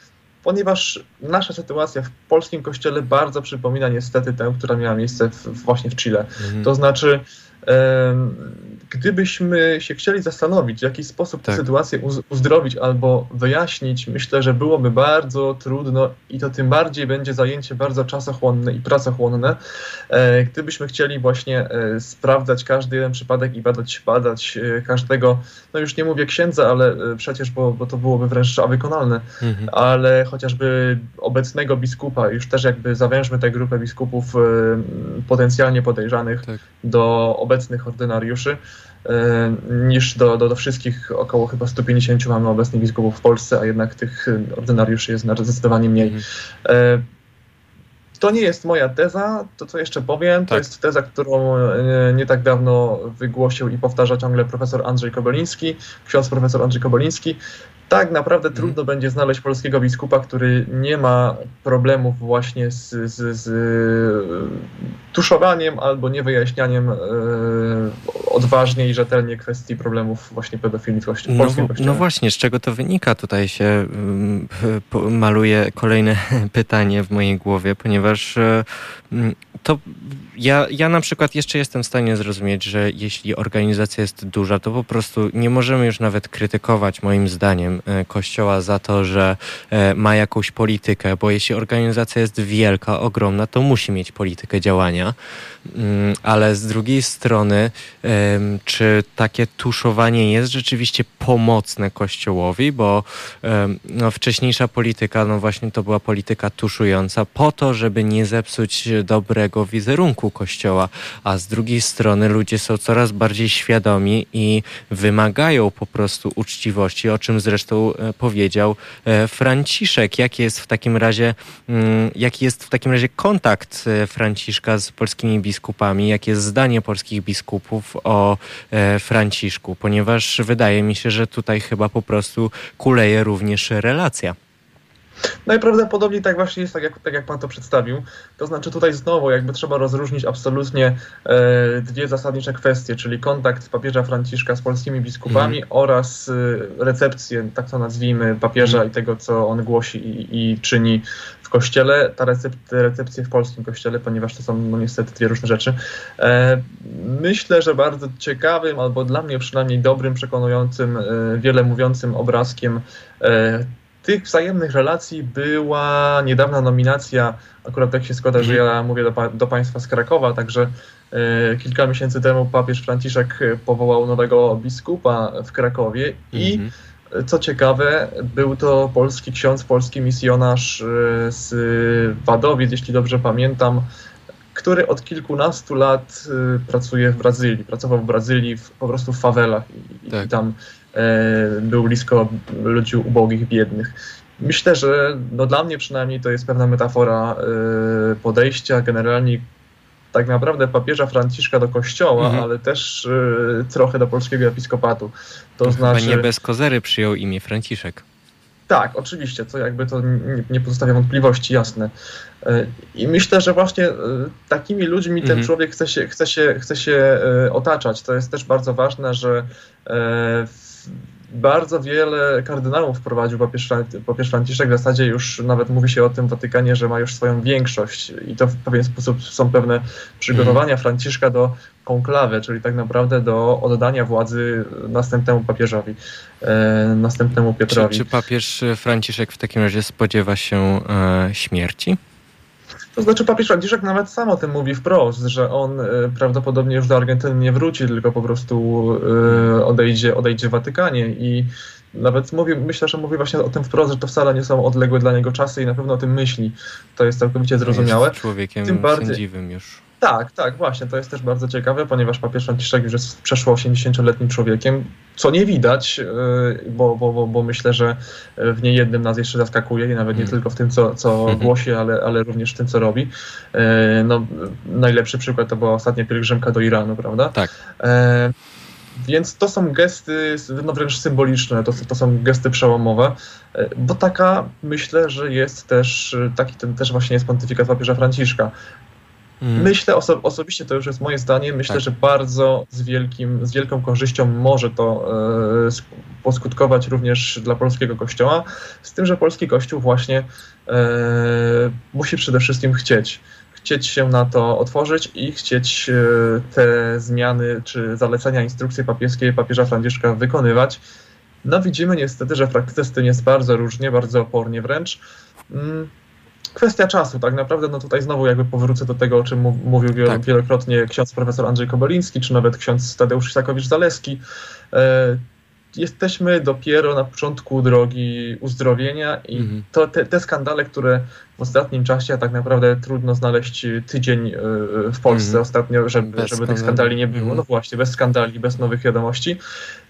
S5: ponieważ nasza sytuacja w polskim kościele bardzo przypomina niestety tę, która miała miejsce w, właśnie w Chile. Mhm. To znaczy Gdybyśmy się chcieli zastanowić, w jaki sposób tak. tę sytuację uzdrowić albo wyjaśnić, myślę, że byłoby bardzo trudno i to tym bardziej będzie zajęcie bardzo czasochłonne i pracochłonne. E, gdybyśmy chcieli właśnie e, sprawdzać każdy jeden przypadek i badać, badać e, każdego, no już nie mówię księdza, ale przecież, bo, bo to byłoby wręcz wykonalne, mhm. ale chociażby obecnego biskupa, już też jakby zawężmy tę grupę biskupów potencjalnie podejrzanych tak. do obecnych ordynariuszy, e, niż do, do, do wszystkich około chyba 150 mamy obecnych biskupów w Polsce, a jednak tych ordynariuszy jest zdecydowanie mniej. Mhm. E, to nie jest moja teza, to co jeszcze powiem, tak. to jest teza, którą e, nie tak dawno wygłosił i powtarza ciągle profesor Andrzej Koboliński, ksiądz profesor Andrzej Koboliński tak naprawdę mhm. trudno będzie znaleźć polskiego biskupa, który nie ma problemów właśnie z, z, z tuszowaniem albo niewyjaśnianiem e, odważnie i rzetelnie kwestii problemów właśnie pedofilii w,
S2: no,
S5: polskim kościele.
S2: No właśnie, z czego to wynika? Tutaj się mm, maluje kolejne *laughs* pytanie w mojej głowie, ponieważ e, mm, to ja, ja na przykład jeszcze jestem w stanie zrozumieć, że jeśli organizacja jest duża, to po prostu nie możemy już nawet krytykować, moim zdaniem, e, Kościoła za to, że e, ma jakąś politykę, bo jeśli organizacja jest wielka, ogromna, to musi mieć politykę działania. Mm, ale z drugiej strony, czy takie tuszowanie jest rzeczywiście pomocne Kościołowi, bo no, wcześniejsza polityka, no właśnie to była polityka tuszująca po to, żeby nie zepsuć dobrego wizerunku Kościoła, a z drugiej strony ludzie są coraz bardziej świadomi i wymagają po prostu uczciwości, o czym zresztą e, powiedział e, Franciszek. Jaki jest w takim razie, mm, jaki jest w takim razie kontakt e, Franciszka z polskimi biskupami, jakie jest zdanie polskich biskupów o Franciszku, ponieważ wydaje mi się, że tutaj chyba po prostu kuleje również relacja.
S5: Najprawdopodobniej tak właśnie jest, tak jak, tak jak pan to przedstawił. To znaczy tutaj znowu jakby trzeba rozróżnić absolutnie e, dwie zasadnicze kwestie, czyli kontakt papieża Franciszka z polskimi biskupami mm. oraz e, recepcję, tak to nazwijmy, papieża mm. i tego, co on głosi i, i czyni w kościele, ta recep recepcje w polskim kościele, ponieważ to są no, niestety dwie różne rzeczy. E, myślę, że bardzo ciekawym, albo dla mnie przynajmniej dobrym, przekonującym, e, wiele mówiącym obrazkiem e, tych wzajemnych relacji była niedawna nominacja, akurat tak się składa, że ja mówię do, do Państwa z Krakowa, także e, kilka miesięcy temu papież Franciszek powołał nowego biskupa w Krakowie i mhm. co ciekawe, był to polski ksiądz, polski misjonarz e, z Wadowic, jeśli dobrze pamiętam, który od kilkunastu lat e, pracuje w Brazylii. Pracował w Brazylii w, po prostu w fawelach i, tak. i tam E, był blisko ludzi ubogich, biednych. Myślę, że no dla mnie przynajmniej to jest pewna metafora e, podejścia generalnie tak naprawdę papieża Franciszka do kościoła, mhm. ale też e, trochę do polskiego episkopatu.
S2: To Chyba znaczy... nie bez kozery przyjął imię Franciszek.
S5: Tak, oczywiście, co jakby to nie, nie pozostawia wątpliwości, jasne. I myślę, że właśnie takimi ludźmi ten mhm. człowiek chce się, chce, się, chce się otaczać. To jest też bardzo ważne, że w bardzo wiele kardynałów wprowadził papież, papież Franciszek. W zasadzie już nawet mówi się o tym w Watykanie, że ma już swoją większość i to w pewien sposób są pewne przygotowania mm. Franciszka do konklawy, czyli tak naprawdę do oddania władzy następnemu papieżowi, e, następnemu Piotrowi.
S2: Czy, czy papież Franciszek w takim razie spodziewa się e, śmierci?
S5: To znaczy papież Franciszek nawet sam o tym mówi wprost, że on e, prawdopodobnie już do Argentyny nie wróci, tylko po prostu e, odejdzie, odejdzie w Watykanie i nawet mówi, myślę, że mówi właśnie o tym wprost, że to wcale nie są odległe dla niego czasy i na pewno o tym myśli. To jest całkowicie zrozumiałe.
S2: Jest człowiekiem tym bardziej, sędziwym już.
S5: Tak, tak, właśnie. To jest też bardzo ciekawe, ponieważ papież Franciszek już jest przeszło 80-letnim człowiekiem, co nie widać, e, bo, bo, bo, bo myślę, że w niejednym nas jeszcze zaskakuje i nawet nie mm. tylko w tym, co, co mhm. głosi, ale, ale również w tym, co robi. E, no, najlepszy przykład to była ostatnia pielgrzymka do Iranu, prawda?
S2: Tak. E,
S5: więc to są gesty no wręcz symboliczne, to, to są gesty przełomowe, bo taka myślę, że jest też, taki ten też właśnie jest pontyfikat papieża Franciszka. Mm. Myślę oso osobiście, to już jest moje zdanie, myślę, tak. że bardzo z, wielkim, z wielką korzyścią może to e, poskutkować również dla polskiego kościoła, z tym, że polski kościół właśnie e, musi przede wszystkim chcieć. Chcieć się na to otworzyć i chcieć e, te zmiany czy zalecenia, instrukcje papieskie papieża Franciszka wykonywać. No widzimy niestety, że w praktyce z tym jest bardzo różnie, bardzo opornie wręcz. Kwestia czasu, tak naprawdę, no tutaj znowu jakby powrócę do tego, o czym mówił tak. wielokrotnie ksiądz profesor Andrzej Koboliński, czy nawet ksiądz Tadeusz Isakowicz-Zaleski. E, jesteśmy dopiero na początku drogi uzdrowienia i mhm. to, te, te, skandale, które w ostatnim czasie tak naprawdę trudno znaleźć tydzień e, w Polsce mhm. ostatnio, żeby, żeby tych skandali nie było, mhm. no właśnie, bez skandali, bez nowych wiadomości,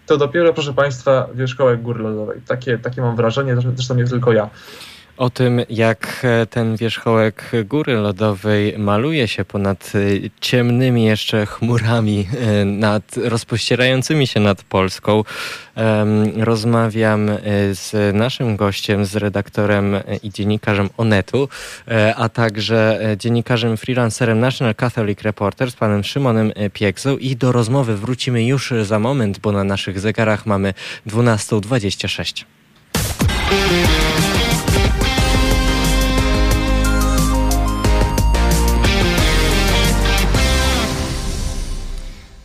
S5: to dopiero, proszę Państwa, wierzchołek góry lodowej. Takie, takie mam wrażenie, zresztą nie tylko ja
S2: o tym, jak e, ten wierzchołek góry lodowej maluje się ponad e, ciemnymi jeszcze chmurami, e, nad, rozpościerającymi się nad Polską. Rozmawiam z naszym gościem, z redaktorem i dziennikarzem Onetu, a także dziennikarzem freelancerem National Catholic Reporter z panem Szymonem Piegzą i do rozmowy wrócimy już za moment, bo na naszych zegarach mamy 12.26.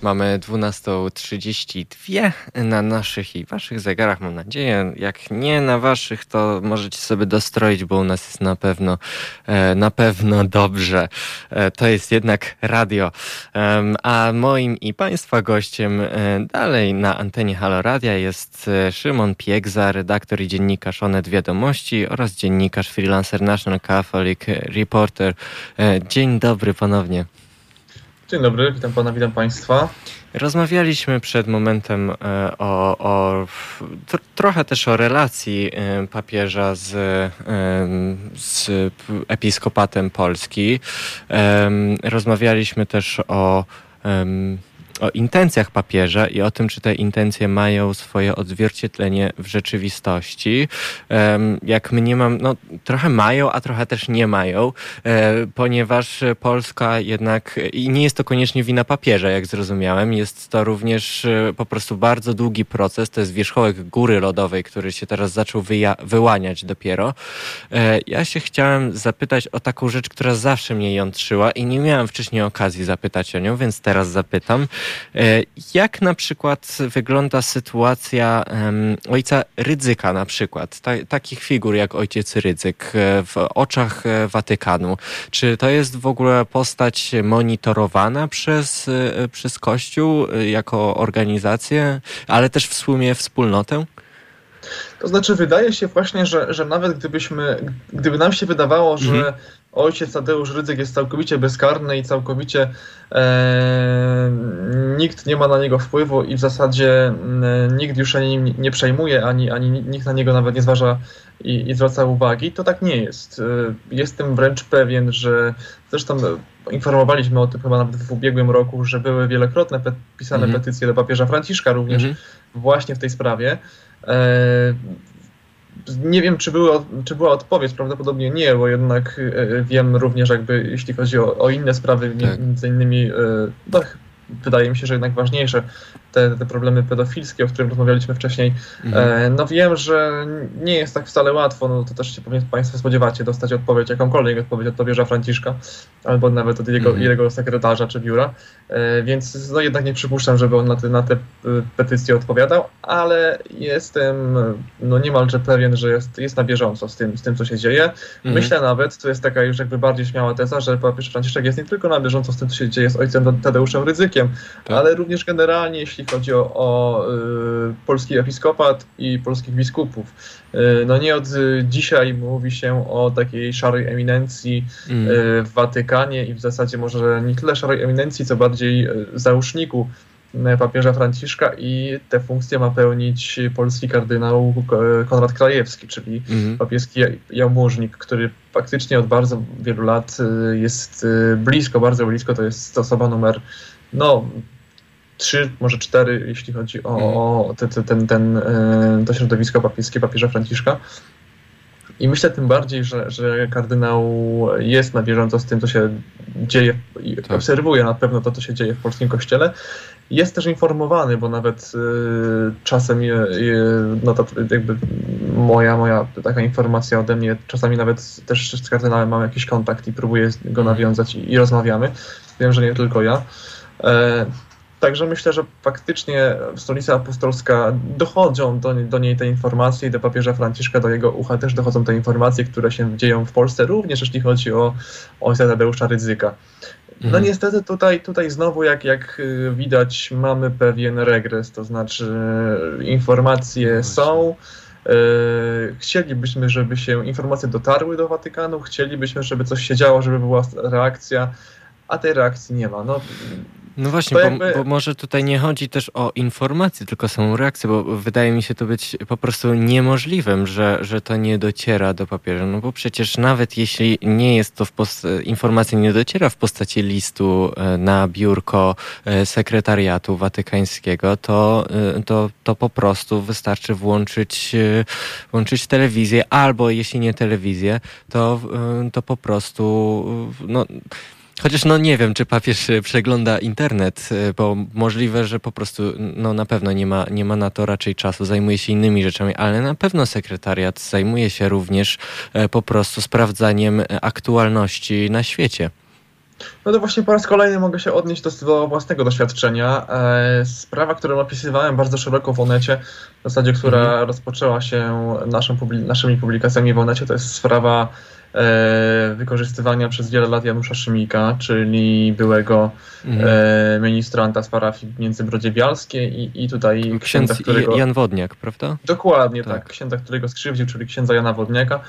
S2: Mamy 12.32 na naszych i waszych zegarach, mam nadzieję. Jak nie na waszych, to możecie sobie dostroić, bo u nas jest na pewno, e, na pewno dobrze. E, to jest jednak radio. A moim i państwa gościem e, dalej na antenie Halo Radia jest Szymon Piegza, redaktor i dziennikarz Onet Wiadomości oraz dziennikarz freelancer National Catholic Reporter. Dzień dobry ponownie.
S5: Dzień dobry, witam pana, witam państwa.
S2: Rozmawialiśmy przed momentem e, o, o trochę też o relacji e, papieża z, e, z episkopatem Polski. Rozmawialiśmy też o o intencjach papieża i o tym, czy te intencje mają swoje odzwierciedlenie w rzeczywistości. Jak mniemam, no trochę mają, a trochę też nie mają, e, ponieważ Polska jednak, i nie jest to koniecznie wina papieża, jak zrozumiałem, jest to również e, po prostu bardzo długi proces, to jest wierzchołek góry lodowej, który się teraz zaczął wyłaniać dopiero. E, ja się chciałem zapytać o taką rzecz, która zawsze mnie jątrzyła i nie miałem wcześniej okazji zapytać o nią, więc teraz zapytam. E, jak na przykład wygląda sytuacja ojca Rydzyka na przykład, ta, takich figur jak ojciec Rydzyk e, w oczach e, Watykanu? Czy to jest w ogóle postać monitorowana przez, przez Kościół jako organizację, ale też w sumie wspólnotę?
S5: To znaczy, wydaje się właśnie, że, że nawet gdybyśmy, gdyby nam się wydawało, że mhm ojciec Tadeusz Rydzyk jest całkowicie bezkarny i całkowicie e, nikt nie ma na niego wpływu i w zasadzie e, nikt już się nim nie przejmuje, ani, ani nikt na niego nawet nie zważa i, i zwraca uwagi, to tak nie jest. E, jestem wręcz pewien, że zresztą informowaliśmy o tym chyba nawet w ubiegłym roku, że były wielokrotne pe pisane mhm. petycje do papieża Franciszka również mhm. właśnie w tej sprawie. Nie wiem, czy, było, czy była odpowiedź, prawdopodobnie nie, bo jednak e, wiem również jakby, jeśli chodzi o, o inne sprawy, tak. między innymi, no, wydaje mi się, że jednak ważniejsze, te, te problemy pedofilskie, o których rozmawialiśmy wcześniej. Mhm. No wiem, że nie jest tak wcale łatwo, no to też się pewnie Państwo spodziewacie dostać odpowiedź, jakąkolwiek odpowiedź od papieża Franciszka, albo nawet od jego, mhm. jego sekretarza czy biura, więc no jednak nie przypuszczam, żeby on na te, na te petycje odpowiadał, ale jestem no niemalże pewien, że jest, jest na bieżąco z tym, z tym, co się dzieje. Mhm. Myślę nawet, to jest taka już jakby bardziej śmiała teza, że papież Franciszek jest nie tylko na bieżąco z tym, co się dzieje z ojcem Tadeuszem Ryzykiem, tak. ale również generalnie, jeśli chodzi o, o y, polski episkopat i polskich biskupów. Y, no nie od dzisiaj mówi się o takiej szarej eminencji mm. y, w Watykanie i w zasadzie może nie tyle szarej eminencji, co bardziej załóżniku papieża Franciszka i te funkcje ma pełnić polski kardynał Konrad Krajewski, czyli mhm. papieski jałmużnik, który faktycznie od bardzo wielu lat jest blisko, bardzo blisko, to jest osoba numer no, trzy, może cztery, jeśli chodzi o, mhm. o ten, ten, ten, y, to środowisko papieskie papieża Franciszka. I myślę tym bardziej, że, że kardynał jest na bieżąco z tym, co się dzieje i tak. obserwuje na pewno to, co się dzieje w polskim kościele. Jest też informowany, bo nawet y, czasem y, no to jakby moja, moja taka informacja ode mnie, czasami nawet też z kardynałem mam jakiś kontakt i próbuję go mhm. nawiązać i, i rozmawiamy. Wiem, że nie tylko ja. E, Także myślę, że faktycznie stolica apostolska dochodzą do, do niej te informacje i do papieża Franciszka, do jego ucha też dochodzą te informacje, które się dzieją w Polsce, również jeśli chodzi o ojca Tadeusza Rydzyka. No mhm. niestety tutaj, tutaj znowu jak, jak y, widać mamy pewien regres, to znaczy y, informacje no są, y, chcielibyśmy, żeby się informacje dotarły do Watykanu, chcielibyśmy, żeby coś się działo, żeby była reakcja, a tej reakcji nie ma. No,
S2: no właśnie, jakby... bo, bo, może tutaj nie chodzi też o informacje, tylko samą reakcję, bo wydaje mi się to być po prostu niemożliwym, że, że to nie dociera do papieża. No bo przecież nawet jeśli nie jest to w post- informacja nie dociera w postaci listu e, na biurko e, sekretariatu watykańskiego, to, e, to, to po prostu wystarczy włączyć, włączyć telewizję, albo jeśli nie telewizję, to, to po prostu no, Chociaż no nie wiem, czy papież e, przegląda internet, e, bo możliwe, że po prostu no na pewno nie ma, nie ma na to raczej czasu, zajmuje się innymi rzeczami, ale na pewno sekretariat zajmuje się również e, po prostu sprawdzaniem aktualności na świecie.
S5: No to właśnie po raz kolejny mogę się odnieść do, do własnego doświadczenia. Sprawa, którą opisywałem bardzo szeroko w Onecie, w zasadzie, która mhm. rozpoczęła się naszą, naszymi publikacjami w Onecie, to jest sprawa wykorzystywania przez wiele lat Janusza Szymika, czyli byłego mhm. e, ministranta z parafii Międzybrodzie Bialskie i, i tutaj
S2: księdza którego... Jan Wodniak, prawda?
S5: Dokładnie, tak. tak. Księdza, którego skrzywdził, czyli księdza Jana Wodniaka.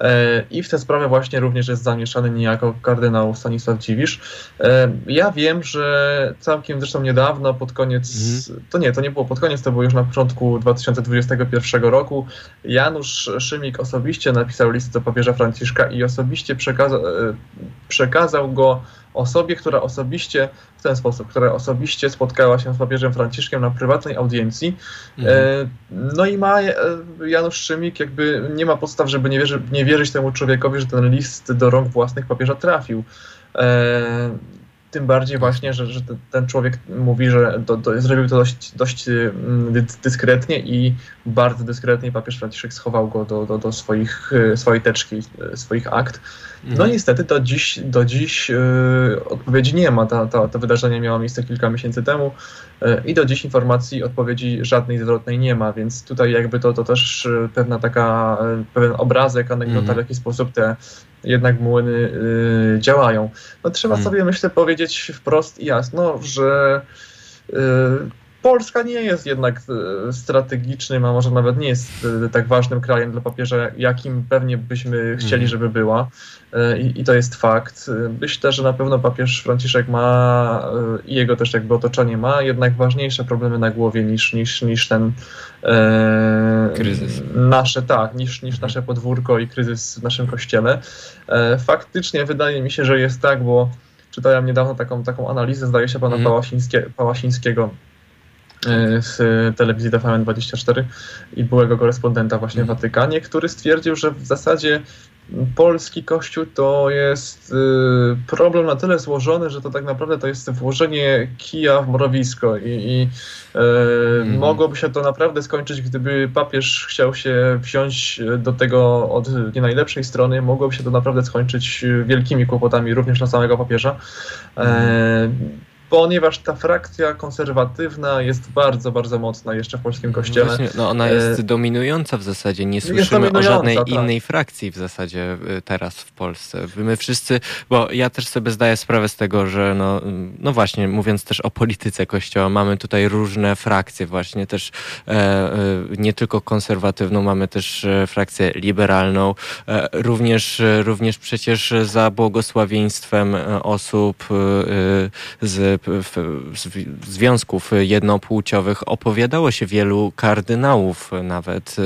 S5: E, I w tę sprawę właśnie również jest zamieszany niejako kardynał Stanisław Dziwisz. E, ja wiem, że całkiem zresztą niedawno, pod koniec, mhm. to nie, to nie było pod koniec, to było już na początku 2021 roku, Janusz Szymik osobiście napisał list do papieża Franciszka i osobiście przekazał, e, przekazał go osobie, która osobiście w ten sposób, która osobiście spotkała się z papieżem Franciszkiem na prywatnej audiencji. Mhm. E, no i ma e, Janusz Szymik jakby nie ma podstaw, żeby nie, wierzy, nie wierzyć temu człowiekowi, że ten list do rąk własnych papieża trafił. Tym bardziej właśnie, że, że ten człowiek mówi, że do, do, zrobił to dość, dość mm, dyskretnie i bardzo dyskretnie papież Franciszek schował go do, do, do swoich, swojej teczki, swoich akt. No mhm. niestety do dziś, do dziś yy, odpowiedzi nie ma. Ta, ta, to wydarzenie miało miejsce kilka miesięcy temu yy, i do dziś informacji, odpowiedzi żadnej zwrotnej nie ma, więc tutaj jakby to, to też pewna taka, pewien obrazek, anegdota, mhm. w jaki sposób te jednak młyny działają. No trzeba mhm. sobie myślę powiedzieć wprost i jasno, że Polska nie jest jednak e, strategicznym, a może nawet nie jest e, tak ważnym krajem dla papieża, jakim pewnie byśmy chcieli, mhm. żeby była. E, I, I, to jest fakt. Myślę, że na pewno papież Franciszek ma i jego też jakby otoczenie ma jednak ważniejsze problemy na głowie niż, niż, niż ten
S2: e, kryzys.
S5: Nasze, tak, niż, niż mhm. nasze podwórko i kryzys w naszym kościele. E, faktycznie wydaje mi się, że jest tak, bo czytałem niedawno taką, taką analizę, zdaje się, pana mhm. Pałasińskie, Pałasińskiego z telewizji TVN24 i byłego korespondenta właśnie w mhm. Watykanie, który stwierdził, że w zasadzie polski kościół to jest y, problem na tyle złożony, że to tak naprawdę to jest włożenie kija w mrowisko i, i mm. mogłoby się to naprawdę skończyć, gdyby papież chciał się wziąć do tego od nie najlepszej strony, mogłoby się to naprawdę skończyć wielkimi kłopotami również dla samego papieża. Mm ponieważ ta frakcja konserwatywna jest bardzo, bardzo mocna jeszcze w polskim kościele. Właśnie,
S2: no ona jest e... dominująca w zasadzie. Nie słyszymy o żadnej tak. innej frakcji w zasadzie y, teraz w Polsce. My wszyscy, bo ja też sobie zdaję sprawę z tego, że no, no właśnie, mówiąc też o polityce kościoła, mamy tutaj różne frakcje właśnie też e, e, nie tylko konserwatywną, mamy też e, frakcję liberalną, e, również, e, również przecież za błogosławieństwem osób z związków jednopłciowych opowiadało się wielu kardynałów nawet.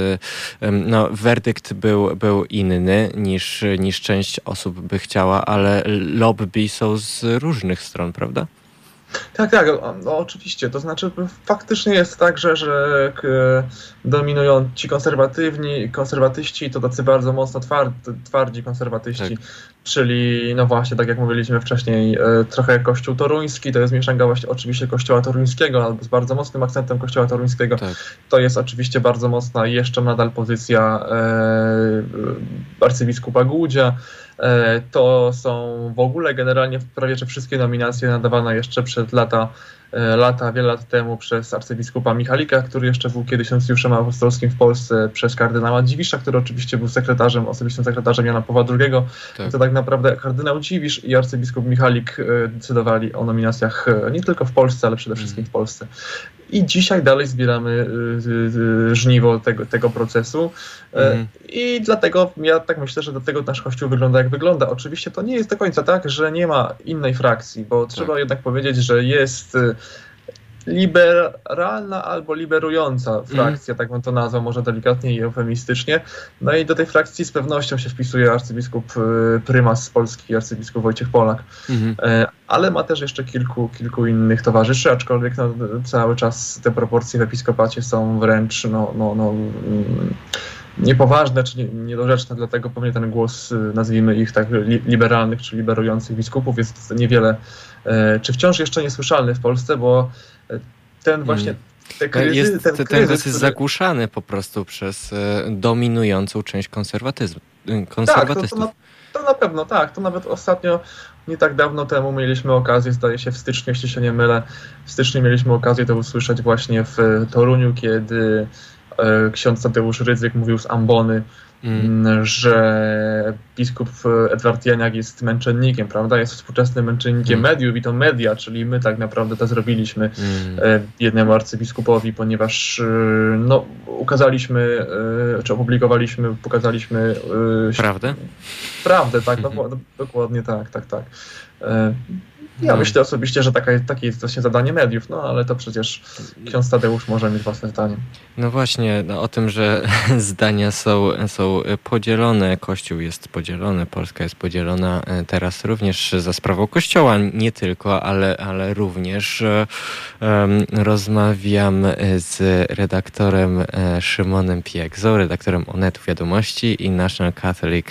S2: No, werdykt był, był inny niż, niż część osób by chciała, ale lobby są z różnych stron, prawda?
S5: Tak, tak, no, oczywiście. To znaczy faktycznie jest tak, że, że dominują ci konserwatywni, konserwatyści to tacy bardzo mocno twardzi, twardzi konserwatyści, tak. czyli no właśnie, tak jak mówiliśmy wcześniej, e, trochę kościół toruński, to jest mieszanka właśnie oczywiście kościoła toruńskiego, albo z bardzo mocnym akcentem kościoła toruńskiego. Tak. To jest oczywiście bardzo mocna jeszcze nadal pozycja e, arcybiskupa Gudzia, E, to są w ogóle generalnie prawie że wszystkie nominacje nadawane jeszcze przed lata, lata, wiele lat temu przez arcybiskupa Michalika, który jeszcze był kiedyś nacjuszem apostolskim w Polsce, przez kardynała Dziwisza, który oczywiście był sekretarzem, osobistym sekretarzem Jana Pawła II. Tak. To tak naprawdę kardynał Dziwisz i arcybiskup Michalik e, decydowali o nominacjach nie tylko w Polsce, ale przede wszystkim w Polsce. I dzisiaj dalej zbieramy y, y, y, żniwo tego, tego procesu. Mm. I dlatego ja tak myślę, że do tego nasz kościół wygląda jak wygląda. Oczywiście to nie jest do końca tak, że nie ma innej frakcji, bo tak. trzeba jednak powiedzieć, że jest liberalna albo liberująca frakcja, mm. tak bym to nazwał, może delikatnie i eufemistycznie. No i do tej frakcji z pewnością się wpisuje arcybiskup y, prymas z Polski, arcybiskup Wojciech Polak, mm. ale ma też jeszcze kilku, kilku innych towarzyszy, aczkolwiek no, cały czas te proporcje w episkopacie są wręcz no, no, no, mm, niepoważne czy niedorzeczne, dlatego pewnie ten głos, y, nazwijmy ich tak, liberalnych czy liberujących biskupów jest niewiele, czy wciąż jeszcze niesłyszalny w Polsce, bo ten mm. właśnie
S2: te kryzys, jest, ten, kryzys, ten kryzys jest zagłuszany po prostu przez e, dominującą część konserwatyzmu. konserwatystów.
S5: Tak, to, to, na, to na pewno tak. To nawet ostatnio, nie tak dawno temu mieliśmy okazję, zdaje się w styczniu, jeśli się nie mylę, w styczniu mieliśmy okazję to usłyszeć właśnie w Toruniu, kiedy e, ksiądz Tadeusz Rydzyk mówił z ambony Mm. że biskup Edward Janiak jest męczennikiem, prawda? Jest współczesnym męczennikiem mm. mediów i to media, czyli my tak naprawdę to zrobiliśmy mm. jednemu arcybiskupowi, ponieważ e, no, ukazaliśmy, e, czy opublikowaliśmy, pokazaliśmy...
S2: Prawdę?
S5: Prawdę, tak, mm -hmm. no, dokładnie tak, tak, tak. Ja no. myślę osobiście, że taka, takie jest właśnie zadanie mediów, no ale to przecież ksiądz Tadeusz może mieć własne zdanie.
S2: No właśnie, no, o tym, że *laughs* zdania są, są podzielone, Kościół jest podzielony, Polska jest podzielona e, teraz również za sprawą Kościoła, nie tylko, ale, ale również um, rozmawiam z redaktorem e, Szymonem Piegzą, redaktorem Onetu Wiadomości i National Catholic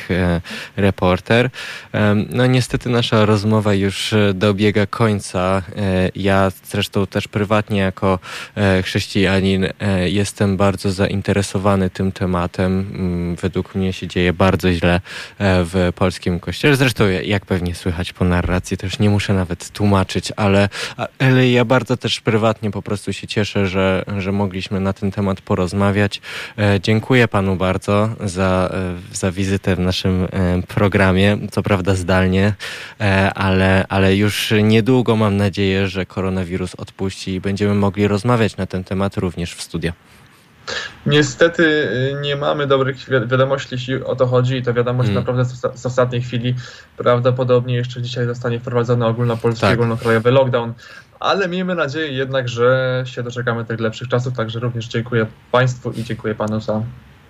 S2: Reporter. Um, no niestety nasza rozmowa już dobiegła dobiega końca. E, ja zresztą też prywatnie jako e, chrześcijanin e, jestem bardzo zainteresowany tym tematem. Mm, według mnie się dzieje bardzo źle w polskim kościele. Zresztą jak pewnie słychać po narracji, też nie muszę nawet tłumaczyć, ale, ale ja bardzo też prywatnie po prostu się cieszę, że, że mogliśmy na ten temat porozmawiać. Dziękuję panu bardzo za, za wizytę w naszym programie. Co prawda zdalnie, ale, ale już niedługo mam nadzieję, że koronawirus odpuści i będziemy mogli rozmawiać na ten temat również w studio.
S5: Niestety y, nie mamy dobrych wiadomości, jeśli o to chodzi i to wiadomość hmm. naprawdę z, z, ostatniej chwili. Prawdopodobnie jeszcze dzisiaj zostanie wprowadzony ogólnopolski, tak. ogólnokrajowy lockdown, ale miejmy nadzieję jednak, że się doczekamy tych lepszych czasów, także również dziękuję Państwu i dziękuję Panu za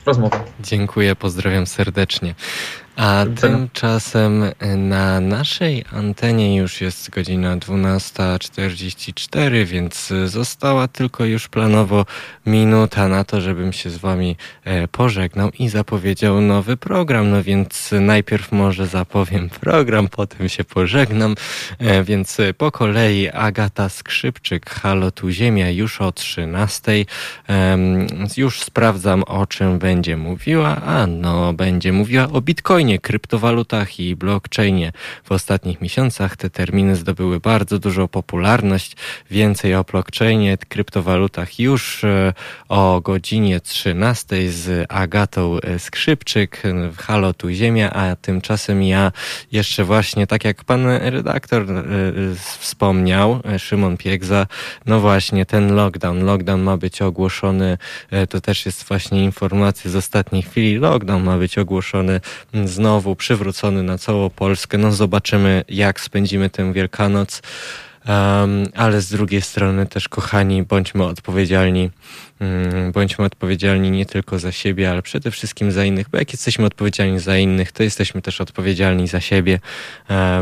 S5: rozmowę.
S2: Dziękuję, pozdrawiam serdecznie. A tymczasem na naszej antenie już jest godzina 12.44, więc została tylko już planowo minuta na to, żebym się z Wami e, pożegnał i zapowiedział nowy program. No więc najpierw może zapowiem *laughs* program, potem się pożegnam. E, więc po kolei Agata Skrzypczyk, Halo tu Ziemia już o 13. Już sprawdzam o czym będzie mówiła. A no, będzie mówiła o Bitcoinie kryptowalutach i blockchainie. W ostatnich miesiącach te terminy zdobyły bardzo dużą popularność. Więcej o blockchainie, kryptowalutach już e, o godzinie 13 z Agatą e, Skrzypczyk w Halo Tu Ziemia, a tymczasem ja jeszcze właśnie, tak jak pan redaktor e, wspomniał, Szymon Piegza, no właśnie ten lockdown, lockdown ma być ogłoszony, to też jest właśnie informacja z ostatniej chwili, lockdown ma być ogłoszony znowu przywrócony na całą Polskę. No zobaczymy, jak spędzimy tę Wielkanoc. Um, ale z drugiej strony też, kochani, bądźmy odpowiedzialni bądźmy odpowiedzialni nie tylko za siebie, ale przede wszystkim za innych, bo jak jesteśmy odpowiedzialni za innych, to jesteśmy też odpowiedzialni za siebie.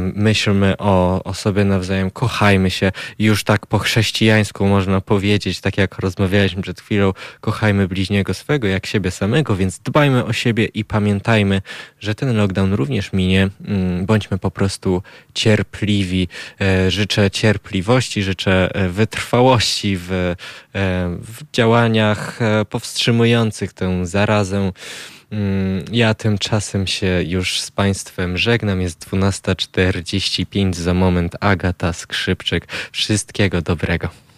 S2: Myślmy o, o sobie nawzajem, kochajmy się. Już tak po chrześcijańsku można powiedzieć, tak jak rozmawialiśmy przed chwilą, kochajmy bliźniego swego jak siebie samego, więc dbajmy o siebie i pamiętajmy, że ten lockdown również minie. Mm, bądźmy po prostu cierpliwi. E, życzę cierpliwości, życzę e, wytrwałości w, e, w działaniu działaniach e, powstrzymujących tę zarazę. Mm, ja tymczasem się już z Państwem żegnam. Jest 12.45 za moment. Agata Skrzypczyk. Wszystkiego dobrego.